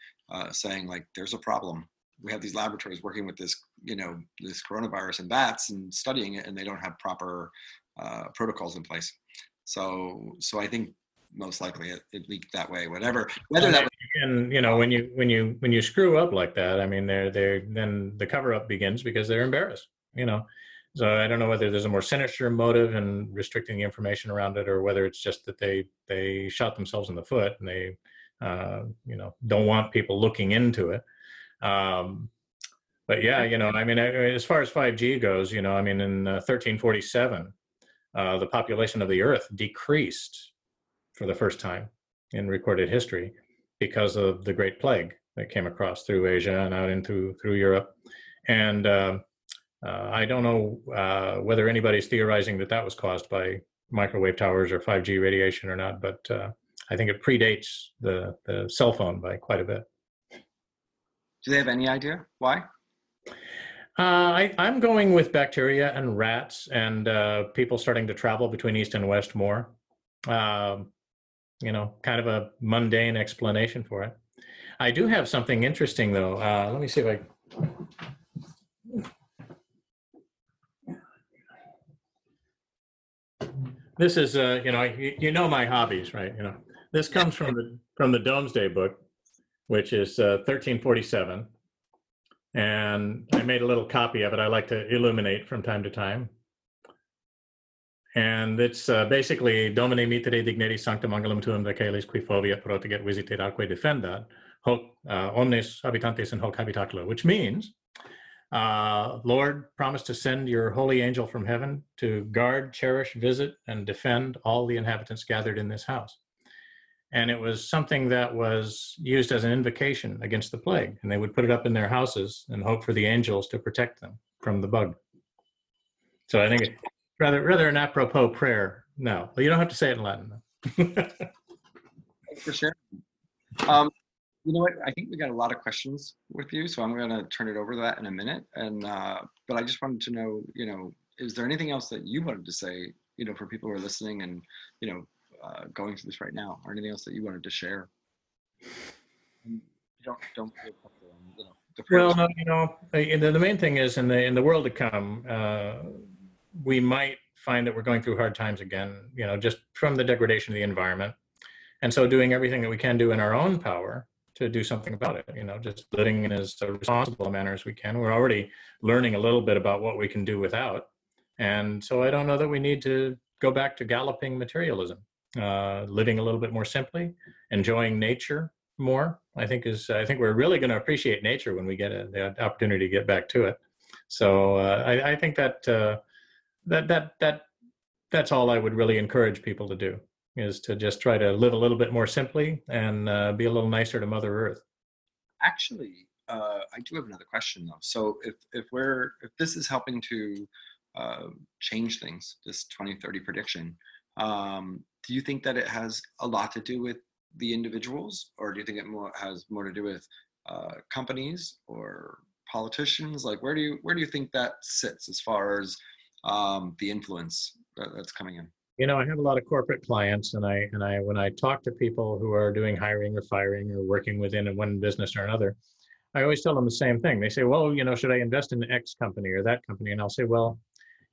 saying like there's a problem. We have these laboratories working with this, you know, this coronavirus in bats and studying it, and they don't have proper protocols in place. So so I think most likely it, it leaked that way. Whatever whether that was and you know when you when you when you screw up like that, I mean they're they're then the cover up begins because they're embarrassed. You know. So I don't know whether there's a more sinister motive in restricting the information around it, or whether it's just that they they shot themselves in the foot and they, uh, you know, don't want people looking into it. Um, but yeah, you know, I mean, as far as 5G goes, you know, I mean, in uh, 1347, uh, the population of the earth decreased for the first time in recorded history because of the Great Plague that came across through Asia and out into through Europe. And uh, I don't know uh, whether anybody's theorizing that that was caused by microwave towers or 5G radiation or not, but uh, I think it predates the, the cell phone by quite a bit. Do they have any idea why? Uh, I, am going with bacteria and rats and uh, people starting to travel between east and west more. Um, you know, kind of a mundane explanation for it. I do have something interesting though. Uh, let me see if I. This is, uh, you know, you, you, know my hobbies, right? You know, this comes from the from the Domesday Book, which is 1347 uh, and I made a little copy of it. I like to illuminate from time to time. And it's uh, basically Domine mitere digneri sanctum angelum tuum decalis qui foviat proteget visitet atque defendat hoc uh, omnes habitantes in hoc habitaculo, which means, uh, Lord, promise to send your holy angel from heaven to guard, cherish, visit, and defend all the inhabitants gathered in this house. And it was something that was used as an invocation against the plague and they would put it up in their houses and hope for the angels to protect them from the bug. So i think it, rather rather an apropos prayer. No you don't have to say it in latin [LAUGHS] Thanks for sure um, you know what i think we got a lot of questions with you so i'm going to turn it over to that in a minute and uh, but i just wanted to know you know is there anything else that you wanted to say you know for people who are listening and you know uh, going through this right now, or anything else that you wanted to share? Don't don't feel comfortable. You know, well, no, you know, the, the main thing is in the in the world to come, uh, we might find that we're going through hard times again. You know, just from the degradation of the environment, and so doing everything that we can do in our own power to do something about it. You know, just living in as responsible a manner as we can. We're already learning a little bit about what we can do without, and so I don't know that we need to go back to galloping materialism uh, living a little bit more simply, enjoying nature more. I think is I think we're really going to appreciate nature when we get a, the opportunity to get back to it. So uh, I, I, think that uh, that that that that's all I would really encourage people to do is to just try to live a little bit more simply and uh, be a little nicer to Mother Earth. Actually, uh, I do have another question though. So if if we're if this is helping to uh, change things, this 2030 prediction, um, do you think that it has a lot to do with the individuals, or do you think it more has more to do with uh, companies or politicians? Like, where do you where do you think that sits as far as um, the influence that, that's coming in? You know, I have a lot of corporate clients, and I and I when I talk to people who are doing hiring or firing or working within one business or another, I always tell them the same thing. They say, "Well, you know, should I invest in X company or that company?" And I'll say, "Well,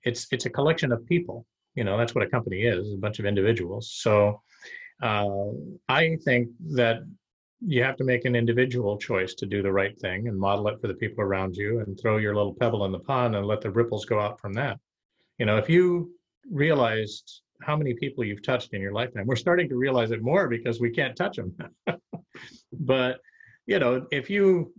it's it's a collection of people. You know, that's what a company is, a bunch of individuals. So, uh, I think that you have to make an individual choice to do the right thing and model it for the people around you and throw your little pebble in the pond and let the ripples go out from that. You know, if you realized how many people you've touched in your lifetime, we're starting to realize it more because we can't touch them. [LAUGHS] but, you know, if you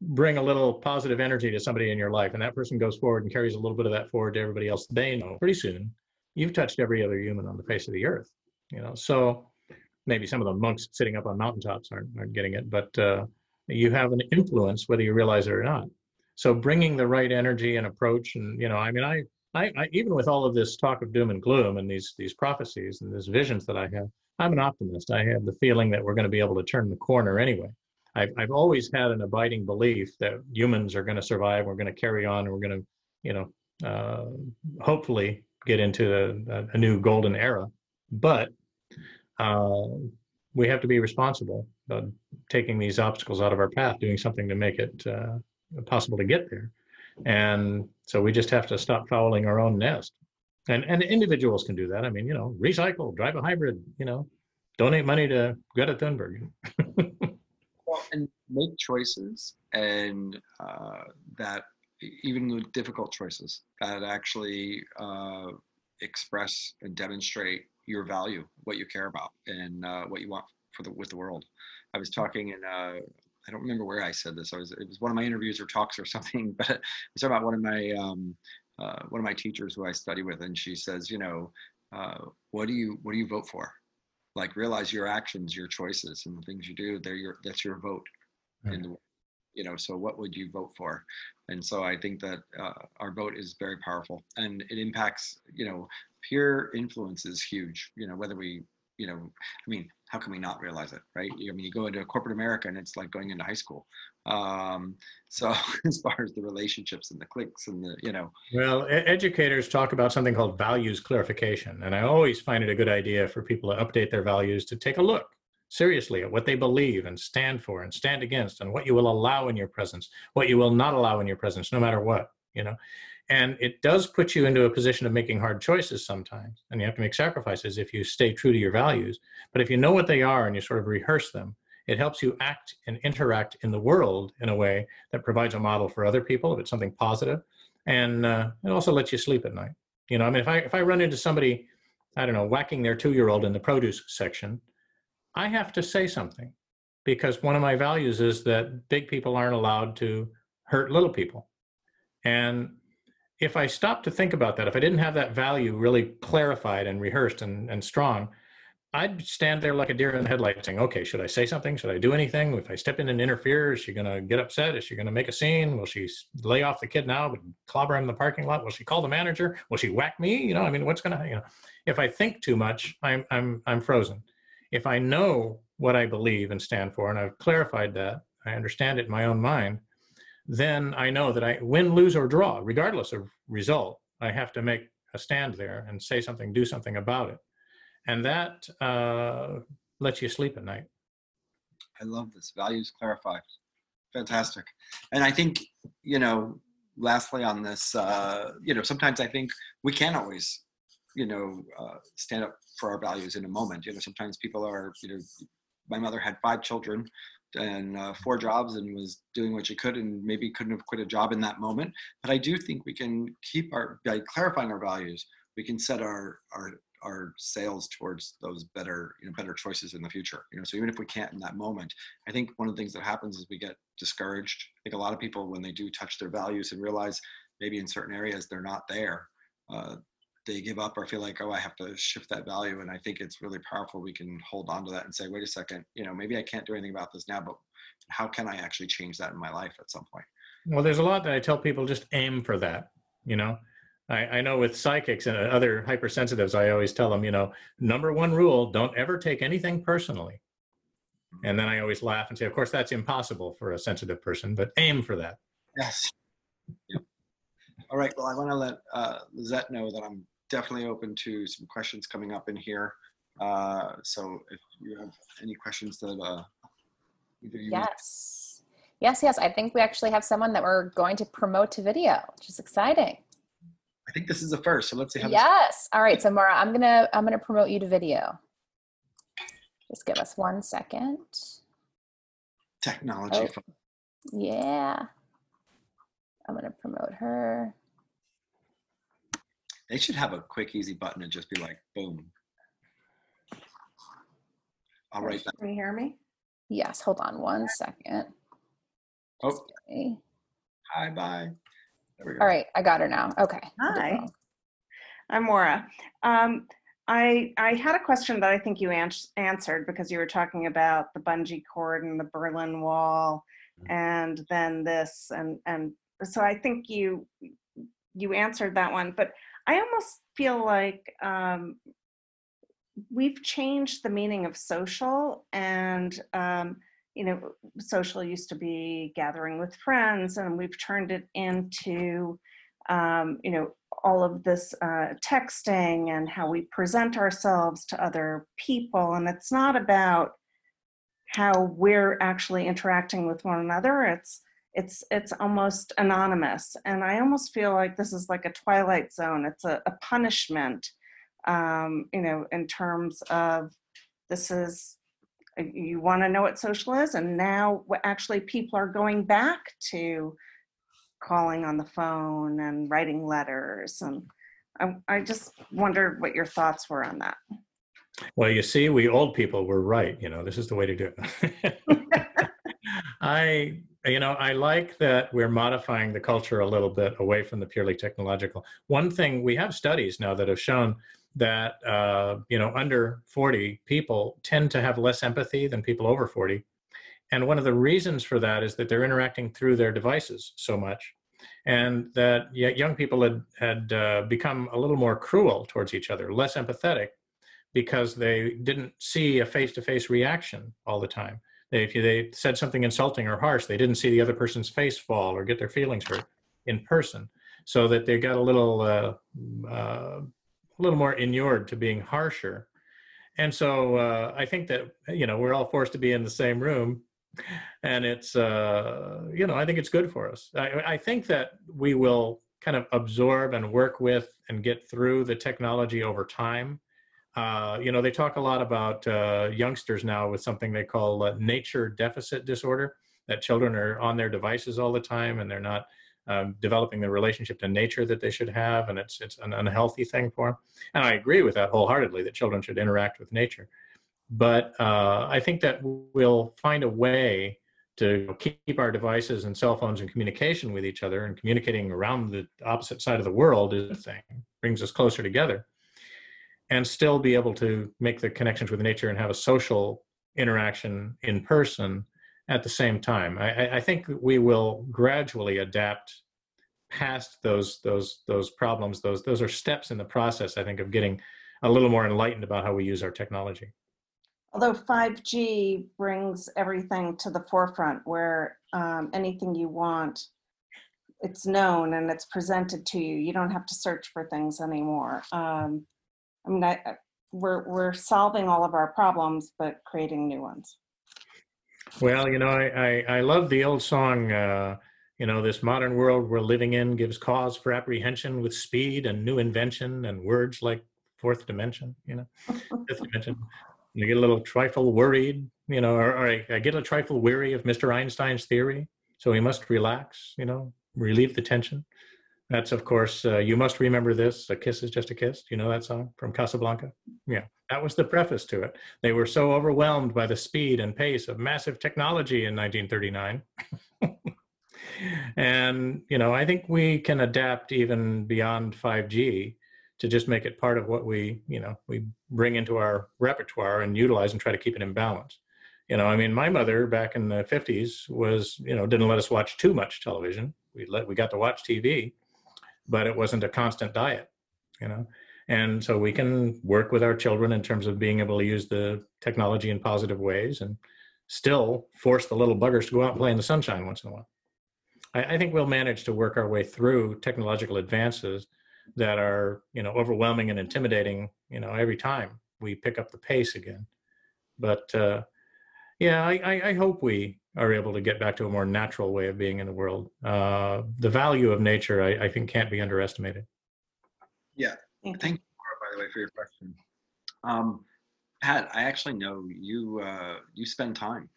bring a little positive energy to somebody in your life and that person goes forward and carries a little bit of that forward to everybody else they know, pretty soon you've touched every other human on the face of the earth. You know, so maybe some of the monks sitting up on mountaintops aren't, aren't getting it, but uh, you have an influence whether you realize it or not. So bringing the right energy and approach, and you know, I mean, I, I, I even with all of this talk of doom and gloom and these these prophecies and these visions that I have, I'm an optimist. I have the feeling that we're going to be able to turn the corner anyway. I've I've always had an abiding belief that humans are going to survive. We're going to carry on, and we're going to, you know, uh, hopefully get into a, a new golden era. But uh, we have to be responsible about taking these obstacles out of our path, doing something to make it uh, possible to get there. And so we just have to stop fouling our own nest. And and individuals can do that. I mean, you know, recycle, drive a hybrid, you know, donate money to Greta Thunberg. [LAUGHS] well, and make choices and uh, that even the difficult choices that actually uh, express and demonstrate your value, what you care about, and uh, what you want for the with the world. I was talking in uh, I don't remember where I said this. I was it was one of my interviews or talks or [LAUGHS] something, but I was talking about one of my um, uh, one of my teachers who I study with, and she says, you know, uh, what do you what do you vote for? Like realize your actions, your choices, and the things you do. They're your that's your vote in the you know so what would you vote for and so i think that uh, our vote is very powerful and it impacts you know peer influence is huge you know whether we you know i mean how can we not realize it right? I mean you go into corporate america and it's like going into high school. Um, so [LAUGHS] as far as the relationships and the cliques and the you know. Well educators talk about something called values clarification and i always find it a good idea for people to update their values to take a look seriously at what they believe and stand for and stand against and what you will allow in your presence what you will not allow in your presence no matter what you know and it does put you into a position of making hard choices sometimes and you have to make sacrifices if you stay true to your values. But if you know what they are and you sort of rehearse them it helps you act and interact in the world in a way that provides a model for other people if it's something positive. And uh, it also lets you sleep at night. You know i mean if i if i run into somebody i don't know whacking their two year old in the produce section I have to say something because one of my values is that big people aren't allowed to hurt little people. And if I stopped to think about that, if I didn't have that value really clarified and rehearsed and, and strong, I'd stand there like a deer in the headlights saying, okay, should I say something? Should I do anything? If I step in and interfere, is she going to get upset? Is she going to make a scene? Will she lay off the kid now, but clobber him in the parking lot? Will she call the manager? Will she whack me? You know, I mean, what's going to, you know, if I think too much, I'm, I'm, I'm frozen if I know what I believe and stand for, and I've clarified that, I understand it in my own mind, then I know that I win, lose, or draw, regardless of result, I have to make a stand there and say something, do something about it. And that uh, lets you sleep at night. I love this. Values clarified. Fantastic. And I think, you know, lastly on this, uh, you know, sometimes I think we can't always you know uh, stand up for our values in a moment you know sometimes people are you know my mother had five children and uh, four jobs and was doing what she could and maybe couldn't have quit a job in that moment. But i do think we can keep our by clarifying our values we can set our our our sails towards those better you know better choices in the future you know? So even if we can't in that moment i think one of the things that happens is we get discouraged. I think a lot of people when they do touch their values and realize maybe in certain areas they're not there uh, they give up or feel like, oh, I have to shift that value. And I think it's really powerful. We can hold on to that and say, wait a second, you know, maybe I can't do anything about this now, but how can I actually change that in my life at some point? Well, there's a lot that I tell people just aim for that, you know. I, I know with psychics and other hypersensitives, I always tell them, you know, number one rule, don't ever take anything personally. And then I always laugh and say, of course, that's impossible for a sensitive person, but aim for that. Yes. Yep. All right. Well, I want to let uh, Lizette know that I'm definitely open to some questions coming up in here. Uh, so if you have any questions that uh, either you Yes. Yes, yes. I think we actually have someone that we're going to promote to video, which is exciting. I think this is the first, so let's see how this Yes. All right. So Mara, I'm gonna I'm gonna promote you to video. Just give us one second. technology. Oh. Yeah. I'm gonna promote her. They should have a quick, easy button and just be like, boom. I'll write that. Can you hear me? Yes. Hold on one second. Oh, Okay. hi, bye. There we go. All right. I got her now. Okay. Hi. I'm Maura. Um, I I had a question that I think you ans- answered because you were talking about the bungee cord and the Berlin Wall, and then this and and so I think you you answered that one. But I almost feel like um, we've changed the meaning of social and um, you know social used to be gathering with friends and we've turned it into um, you know all of this uh, texting and how we present ourselves to other people and it's not about how we're actually interacting with one another it's it's it's almost anonymous and i almost feel like this is like a twilight zone it's a, a punishment um, you know in terms of this is you want to know what social is and now actually people are going back to calling on the phone and writing letters and I, I just wondered what your thoughts were on that Well, you see, we old people were right. You know, this is the way to do it. [LAUGHS] [LAUGHS] I, you know, I like that we're modifying the culture a little bit away from the purely technological. One thing we have studies now that have shown that uh, you know under 40 people tend to have less empathy than people over 40 and one of the reasons for that is that they're interacting through their devices so much and that young people had had uh, become a little more cruel towards each other less empathetic because they didn't see a face-to-face reaction all the time if they said something insulting or harsh they didn't see the other person's face fall or get their feelings hurt in person so that they got a little uh, uh, a little more inured to being harsher. And so uh, I think that you know we're all forced to be in the same room, and it's uh, you know I think it's good for us. I, I think that we will kind of absorb and work with and get through the technology over time. Uh, you know they talk a lot about uh, youngsters now with something they call uh, nature deficit disorder. That children are on their devices all the time and they're not um, developing the relationship to nature that they should have, and it's it's an unhealthy thing for them. And I agree with that wholeheartedly that children should interact with nature. But uh, I think that we'll find a way to keep our devices and cell phones in communication with each other and communicating around the opposite side of the world is a thing brings us closer together and still be able to make the connections with nature and have a social interaction in person at the same time. I, I think we will gradually adapt past those those those problems. Those those are steps in the process. I think of getting a little more enlightened about how we use our technology. although 5g brings everything to the forefront where um, anything you want it's known and it's presented to you you don't have to search for things anymore um, i mean I, I- we're, we're solving all of our problems but creating new ones Well, you know, I I, I love the old song. Uh, you know, this modern world we're living in gives cause for apprehension with speed and new invention and words like fourth dimension. You know, [LAUGHS] fifth dimension. You get a little trifle worried. You know, or, or I, I get a trifle weary of Mr. Einstein's theory, so we must relax. You know, relieve the tension. That's of course. Uh, you must remember this. A kiss is just a kiss. You know that song from Casablanca. Yeah, that was the preface to it. They were so overwhelmed by the speed and pace of massive technology in 1939. [LAUGHS] and, you know, I think we can adapt even beyond 5G to just make it part of what we, you know, we bring into our repertoire and utilize and try to keep it in balance. You know, I mean, my mother back in the 50s was, you know, didn't let us watch too much television. We let we got to watch TV, but it wasn't a constant diet, you know? And so we can work with our children in terms of being able to use the technology in positive ways and still force the little buggers to go out and play in the sunshine once in a while. I, I think we'll manage to work our way through technological advances that are you know overwhelming and intimidating you know every time we pick up the pace again. But uh, yeah I, I, I hope we are able to get back to a more natural way of being in the world. Uh, the value of nature, I, I think, can't be underestimated. Yeah. Thank you. Thank you, Laura, by the way, for your question. Um, Pat, I actually know you. Uh, you spend time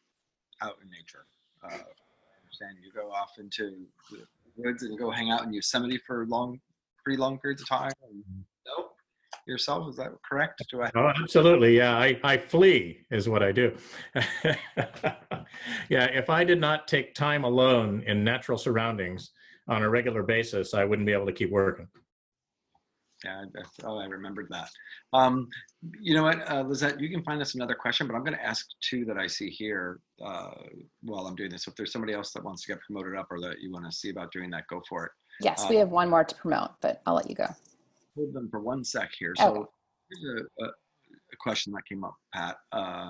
out in nature. Uh, I understand you go off into the woods and go hang out in Yosemite for long, pretty long periods of time. And, no, yourself is that correct? Do I? Oh, absolutely. Yeah, I, I flee is what I do. [LAUGHS] yeah, if I did not take time alone in natural surroundings on a regular basis, I wouldn't be able to keep working. Yeah, I- I- oh, I remembered that. Um, you know what, uh, Lizette, you can find us another question, but I'm going to ask two that I see here uh, while I'm doing this. If there's somebody else that wants to get promoted up or that you want to see about doing that, go for it. Yes, we Uh, have one more to promote, but I'll let you go. Hold them for one sec here. Okay. So here's a, a, a question that came up, Pat. Uh,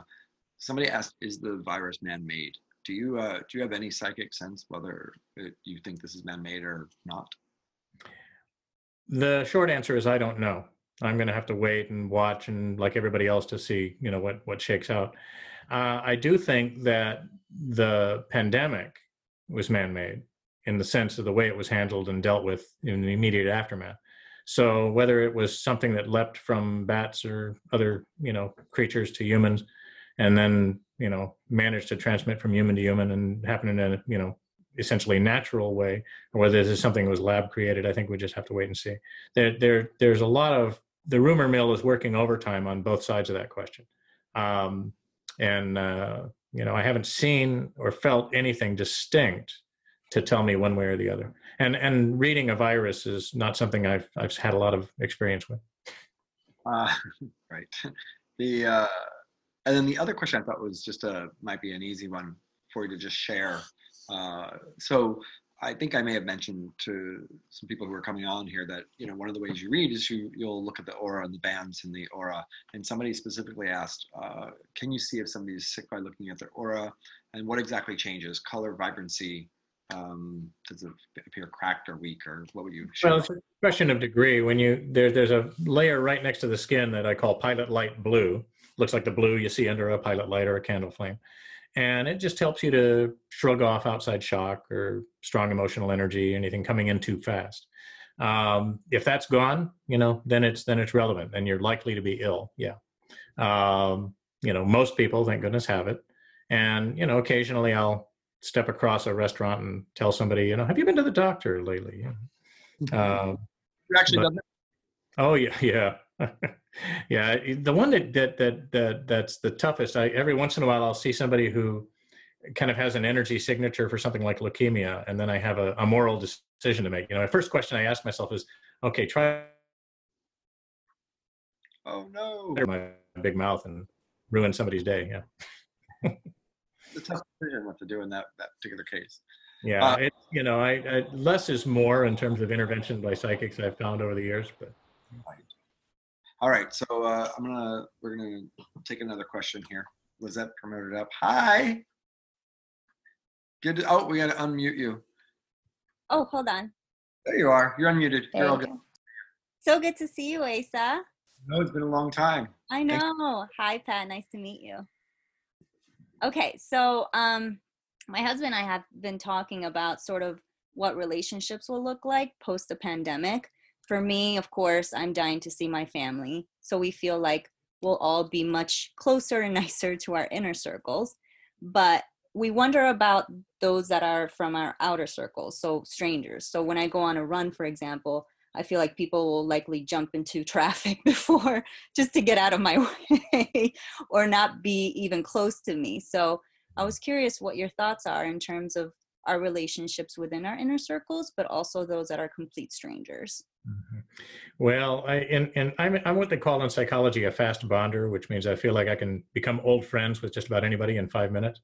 somebody asked, "Is the virus man-made?" Do you uh, do you have any psychic sense whether it, you think this is man-made or not? The short answer is I don't know. I'm going to have to wait and watch and like everybody else to see, you know, what what shakes out. Uh, I do think that the pandemic was man-made in the sense of the way it was handled and dealt with in the immediate aftermath. So whether it was something that leapt from bats or other, you know, creatures to humans, and then you know managed to transmit from human to human and happen in a you know essentially natural way, or whether this is something that was lab created, I think we just have to wait and see. There, there, there's a lot of the rumor mill is working overtime on both sides of that question, um, and uh, you know I haven't seen or felt anything distinct to tell me one way or the other. And and reading a virus is not something I've I've had a lot of experience with. Uh, [LAUGHS] right. The uh, and then the other question I thought was just a might be an easy one for you to just share. Uh, so I think I may have mentioned to some people who are coming on here that you know one of the ways you read is you you'll look at the aura and the bands in the aura. And somebody specifically asked, uh, can you see if somebody is sick by looking at their aura, and what exactly changes? Color, vibrancy. Um, does it appear cracked or weak, or what would you? Well, it's a question of degree. When you there, there's a layer right next to the skin that I call pilot light blue. Looks like the blue you see under a pilot light or a candle flame, and it just helps you to shrug off outside shock or strong emotional energy, anything coming in too fast. Um, if that's gone, you know, then it's then it's relevant, and you're likely to be ill. Yeah, um, you know, most people, thank goodness, have it, and you know, occasionally I'll step across a restaurant and tell somebody, you know, have you been to the doctor lately? Um, you actually but- done that? Oh yeah, [LAUGHS] yeah, [LAUGHS] yeah. The one that that that that that's the toughest. I every once in a while I'll see somebody who kind of has an energy signature for something like leukemia, and then I have a, a moral decision to make. You know, my first question I ask myself is, okay, try Oh no! [LAUGHS] my big mouth and ruin somebody's day. Yeah, a tough decision what to do in that that particular case. yeah. Uh, it, you know, I, I less is more in terms of intervention by psychics I've found over the years, but All right, so uh, I'm gonna we're gonna take another question here. Lizette promoted up. Hi. Good. To, oh, we gotta unmute you. Oh, hold on. There you are. You're unmuted. There You're all good. So good to see you, Asa. No, it's been a long time. I Thank- know. Hi, Pat. Nice to meet you. Okay, so um, my husband and I have been talking about sort of what relationships will look like post the pandemic. For me, of course, I'm dying to see my family. So we feel like we'll all be much closer and [LAUGHS] nicer to our inner circles. But we wonder about those that are from our outer circles, so strangers. So when I go on a run, for example, I feel like people will likely jump into [LAUGHS] traffic before [LAUGHS] just to get out of my [LAUGHS] way or not be even close to me. So I was curious what your thoughts are in terms of our relationships within our inner circles, but also those that are complete strangers. Mhm. Well, I and, and I'm I'm what they call in psychology a fast bonder, which means I feel like I can become old friends with just about anybody in five minutes.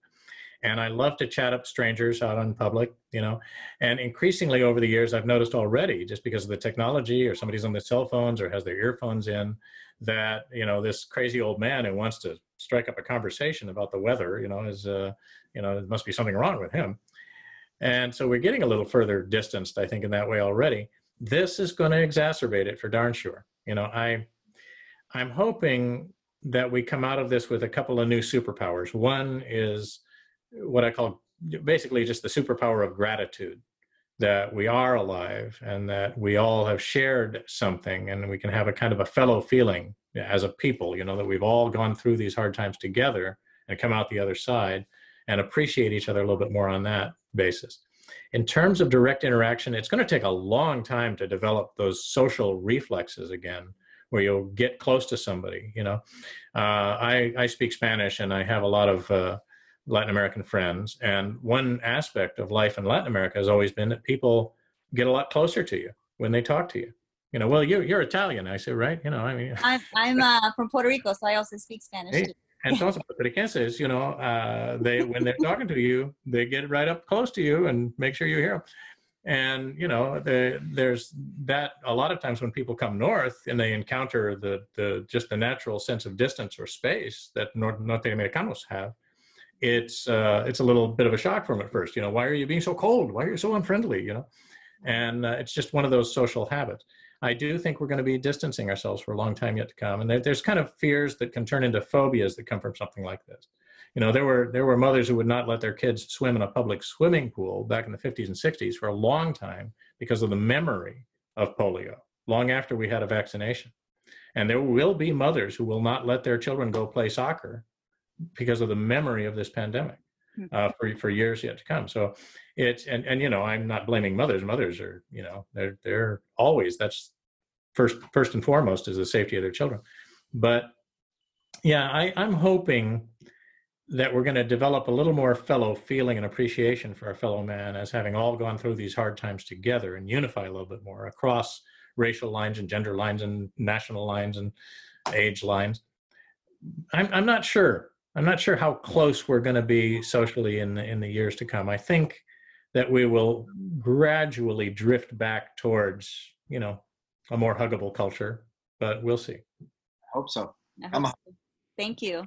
And I love to chat up strangers out in public, you know. And increasingly over the years, I've noticed already, just because of the technology, or somebody's on their cell phones or has their earphones in, that you know this crazy old man who wants to strike up a conversation about the weather, you know, is uh, you know, there must be something wrong with him. And so we're getting a little further distanced, I think, in that way already this is going to exacerbate it for darn sure. You know, I I'm hoping that we come out of this with a couple of new superpowers. One is what I call basically just the superpower of gratitude that we are alive and that we all have shared something and we can have a kind of a fellow feeling as a people, you know, that we've all gone through these hard times together and come out the other side and appreciate each other a little bit more on that basis. In terms of direct interaction, it's going to take a long time to develop those social reflexes again, where you'll get close to somebody. You know, uh, I I speak Spanish and I have a lot of uh, Latin American friends, and one aspect of life in Latin America has always been that people get a lot closer to you when they talk to you. You know, well, you're you're Italian, I say, right? You know, I mean, [LAUGHS] I'm I'm uh, from Puerto Rico, so I also speak Spanish Hey. too. entonces [LAUGHS] puertorriquenses, you know, uh, they when they're talking to you, they get right up close to you and make sure you hear them. And you know, the, there's that a lot of times when people come north and they encounter the the just the natural sense of distance or space that North Norte Americanos have. It's uh, it's a little bit of a shock for them at first. You know, why are you being so cold? Why are you so unfriendly? You know, and uh, it's just one of those social habits. I do think we're going to be distancing ourselves for a long time yet to come. And there, there's kind of fears that can turn into phobias that come from something like this. You know, there were there were mothers who would not let their kids swim in a public swimming pool back in the 50s and 60s for a long time because of the memory of polio, long after we had a vaccination. And there will be mothers who will not let their children go play soccer because of the memory of this pandemic uh, for for years yet to come. So it's and and you know I'm not blaming mothers. Mothers are you know they're they're always that's first first and foremost is the safety of their children. But yeah, I, I'm hoping that we're going to develop a little more fellow feeling and appreciation for our fellow man as having all gone through these hard times together and unify a little bit more across racial lines and gender lines and national lines and age lines. I'm I'm not sure. I'm not sure how close we're going to be socially in the, in the years to come. I think that we will gradually drift back towards, you know, a more huggable culture, but we'll see. I hope so. I hope so. Thank you.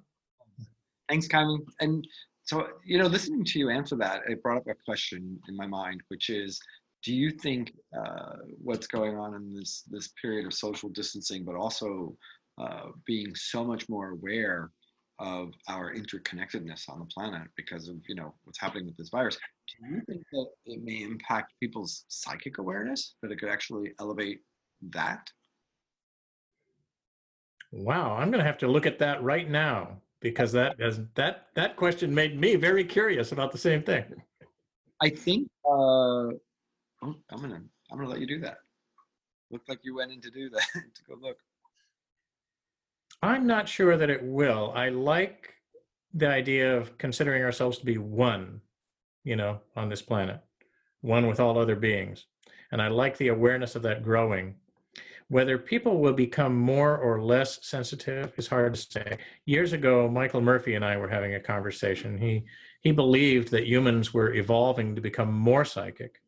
Thanks, Kylie. And so, you know, listening to you answer that, it brought up a question in my mind, which is, do you think uh, what's going on in this this period of social distancing, but also uh, being so much more aware of our interconnectedness on the planet because of you know what's happening with this virus, do you think that it may impact people's psychic awareness? That it could actually elevate that? Wow, I'm going to have to look at that right now because that has, that that question made me very curious about the same thing. I think. Uh, oh, I'm gonna I'm gonna let you do that. Looked like you went in to do that [LAUGHS] to go look. I'm not sure that it will. I like the idea of considering ourselves to be one, you know, on this planet, one with all other beings. And I like the awareness of that growing. Whether people will become more or less sensitive is hard to say. Years ago, Michael Murphy and I were having a conversation. He he believed that humans were evolving to become more psychic.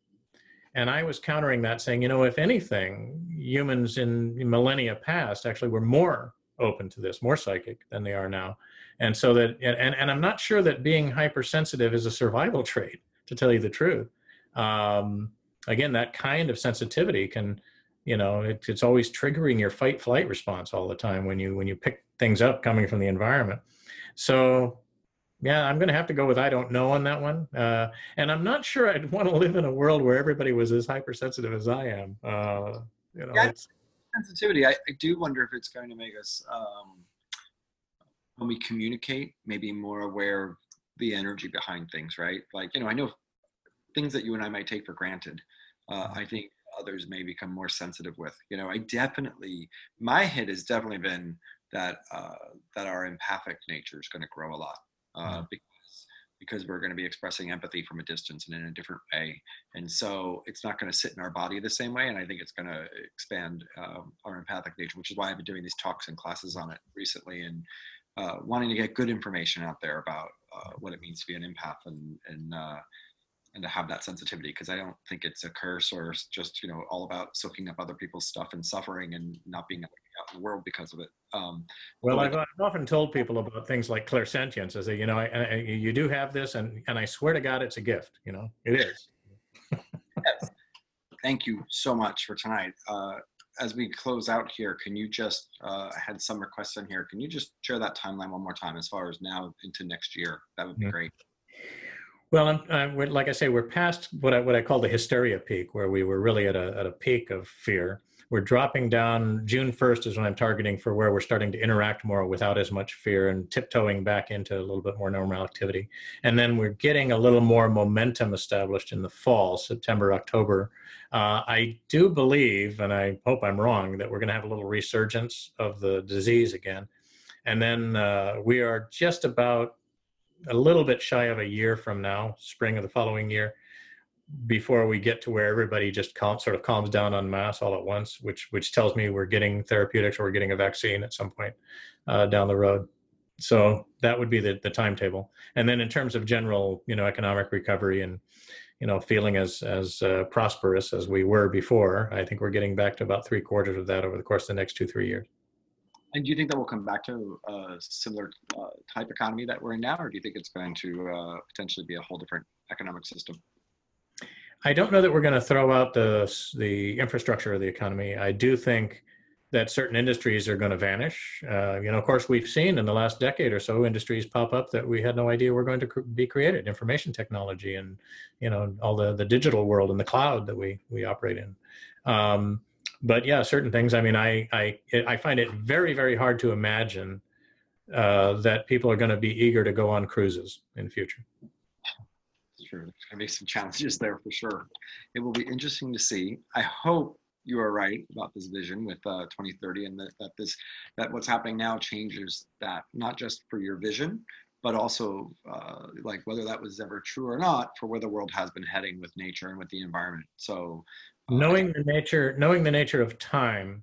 And I was countering that saying, you know, if anything, humans in millennia past actually were more open to this, more psychic than they are now. And so that, and, and I'm not sure that being hypersensitive is a survival trait, to tell you the truth. Um, again, that kind of sensitivity can, you know, it, it's always triggering your fight flight response all the time when you, when you pick things up coming from the environment. So yeah, I'm going to have to go with I don't know on that one. Uh, and I'm not sure I'd [LAUGHS] want to live in a world where everybody was as hypersensitive as I am. Uh, you know, Yeah. Sensitivity, I, I do wonder if it's going to make us, um, when we communicate, maybe more aware of the energy behind things, right? Like, you know, I know things that you and I might take for granted. Uh, I think others may become more sensitive with. You know, I definitely, my hit has definitely been that uh, that our empathic nature is going to grow a lot uh, because because we're going to be expressing empathy from a distance and in a different way. And so it's not going to sit in our body the same way and i think it's going to expand um, our empathic nature which is why i've been doing these talks and classes on it recently and uh, wanting to get good information out there about uh, what it means to be an empath and and uh, and to have that sensitivity because i don't think it's a curse or just you know all about soaking up other people's stuff and suffering and not being out in the world because of it um, Well, I've, I've often told people about things like clairsentience. I say, you know, I, I, you do have this, and and I swear to God, it's a gift. You know, it is. [LAUGHS] yes. thank you so much for tonight. Uh, as we close out here, can you just, uh, I had some requests in here. Can you just share that timeline one more time as far as now into next year? That would be Yeah. great. Well, I'm, I'm, we're, like I say, we're past what I, what I call the hysteria peak, where we were really at a, at a peak of fear. We're dropping down. June 1st is when I'm targeting for where we're starting to interact more without as much fear and tiptoeing back into a little bit more normal activity. And then we're getting a little more momentum established in the fall, September, October. Uh, I do believe, and I hope I'm wrong, that we're going to have a little resurgence of the disease again. And then uh, we are just about a little bit shy of a year from now, spring of the following year, before we get to where everybody just sort of calms down on mass all at once, which which tells me we're getting therapeutics or we're getting a vaccine at some point uh, down the road. So that would be the the timetable. And then in terms of general, you know, economic recovery and you know feeling as as uh, prosperous as we were before, I think we're getting back to about three quarters of that over the course of the next two three years. And do you think that we'll come back to a similar uh, type economy that we're in now, or do you think it's going to uh, potentially be a whole different economic system? I don't know that we're going to throw out the the infrastructure of the economy. I do think that certain industries are going to vanish. Uh, you know, of course, we've seen in the last decade or so industries pop up that we had no idea were going to cr- be created. Information technology and you know all the the digital world and the cloud that we we operate in. Um, but yeah, certain things. I mean, I I I find it very very hard to imagine uh, that people are going to be eager to go on cruises in the future. Sure, there's going to be some challenges there for sure. It will be interesting to see. I hope you are right about this vision with uh, 2030 and that, that this that what's happening now changes that not just for your vision but also uh, like whether that was ever true or not for where the world has been heading with nature and with the environment so uh, knowing the nature knowing the nature of time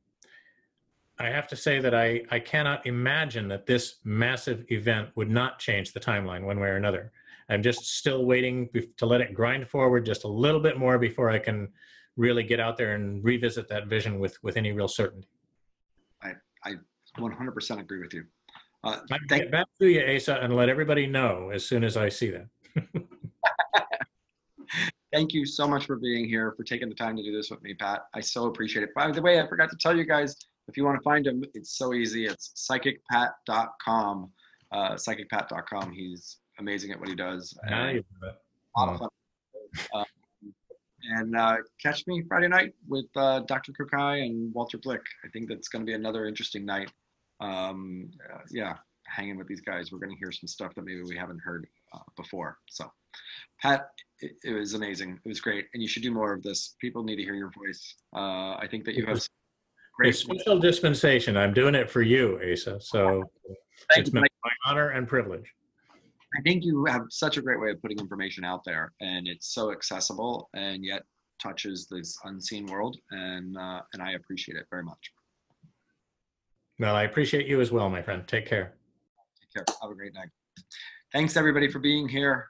i have to say that i i cannot imagine that this massive event would not change the timeline one way or another i'm just still waiting to let it grind forward just a little bit more before i can really get out there and revisit that vision with with any real certainty i i 100% agree with you uh, I thank, get back to you asa and let everybody know as soon as i see that [LAUGHS] thank you so much for being here, for taking the time to do this with me, Pat. I so appreciate it. By the way, I forgot to tell you guys, if you want to find him, it's so easy. It's psychicpat.com. Uh, psychicpat.com. He's amazing at what he does. And you have it. a lot of fun. Um, and uh, catch me Friday night with uh, Dr. Kukai and Walter Blick. I think that's going to be another interesting night. Um, uh, yeah, hanging with these guys. We're going to hear some stuff that maybe we haven't heard uh, before. So, Pat, it, it was amazing. It was great, and you should do more of this. People need to hear your voice. Uh, I think that you have great. special dispensation. I'm doing it for you, Asa. So Thank it's you. my honor and privilege. I think you have such a great way of putting information out there, and it's so accessible, and yet touches this unseen world, and uh, and I appreciate it very much. Well, I appreciate you as well, my friend. Take care. Take care. Have a great night. Thanks everybody for being here.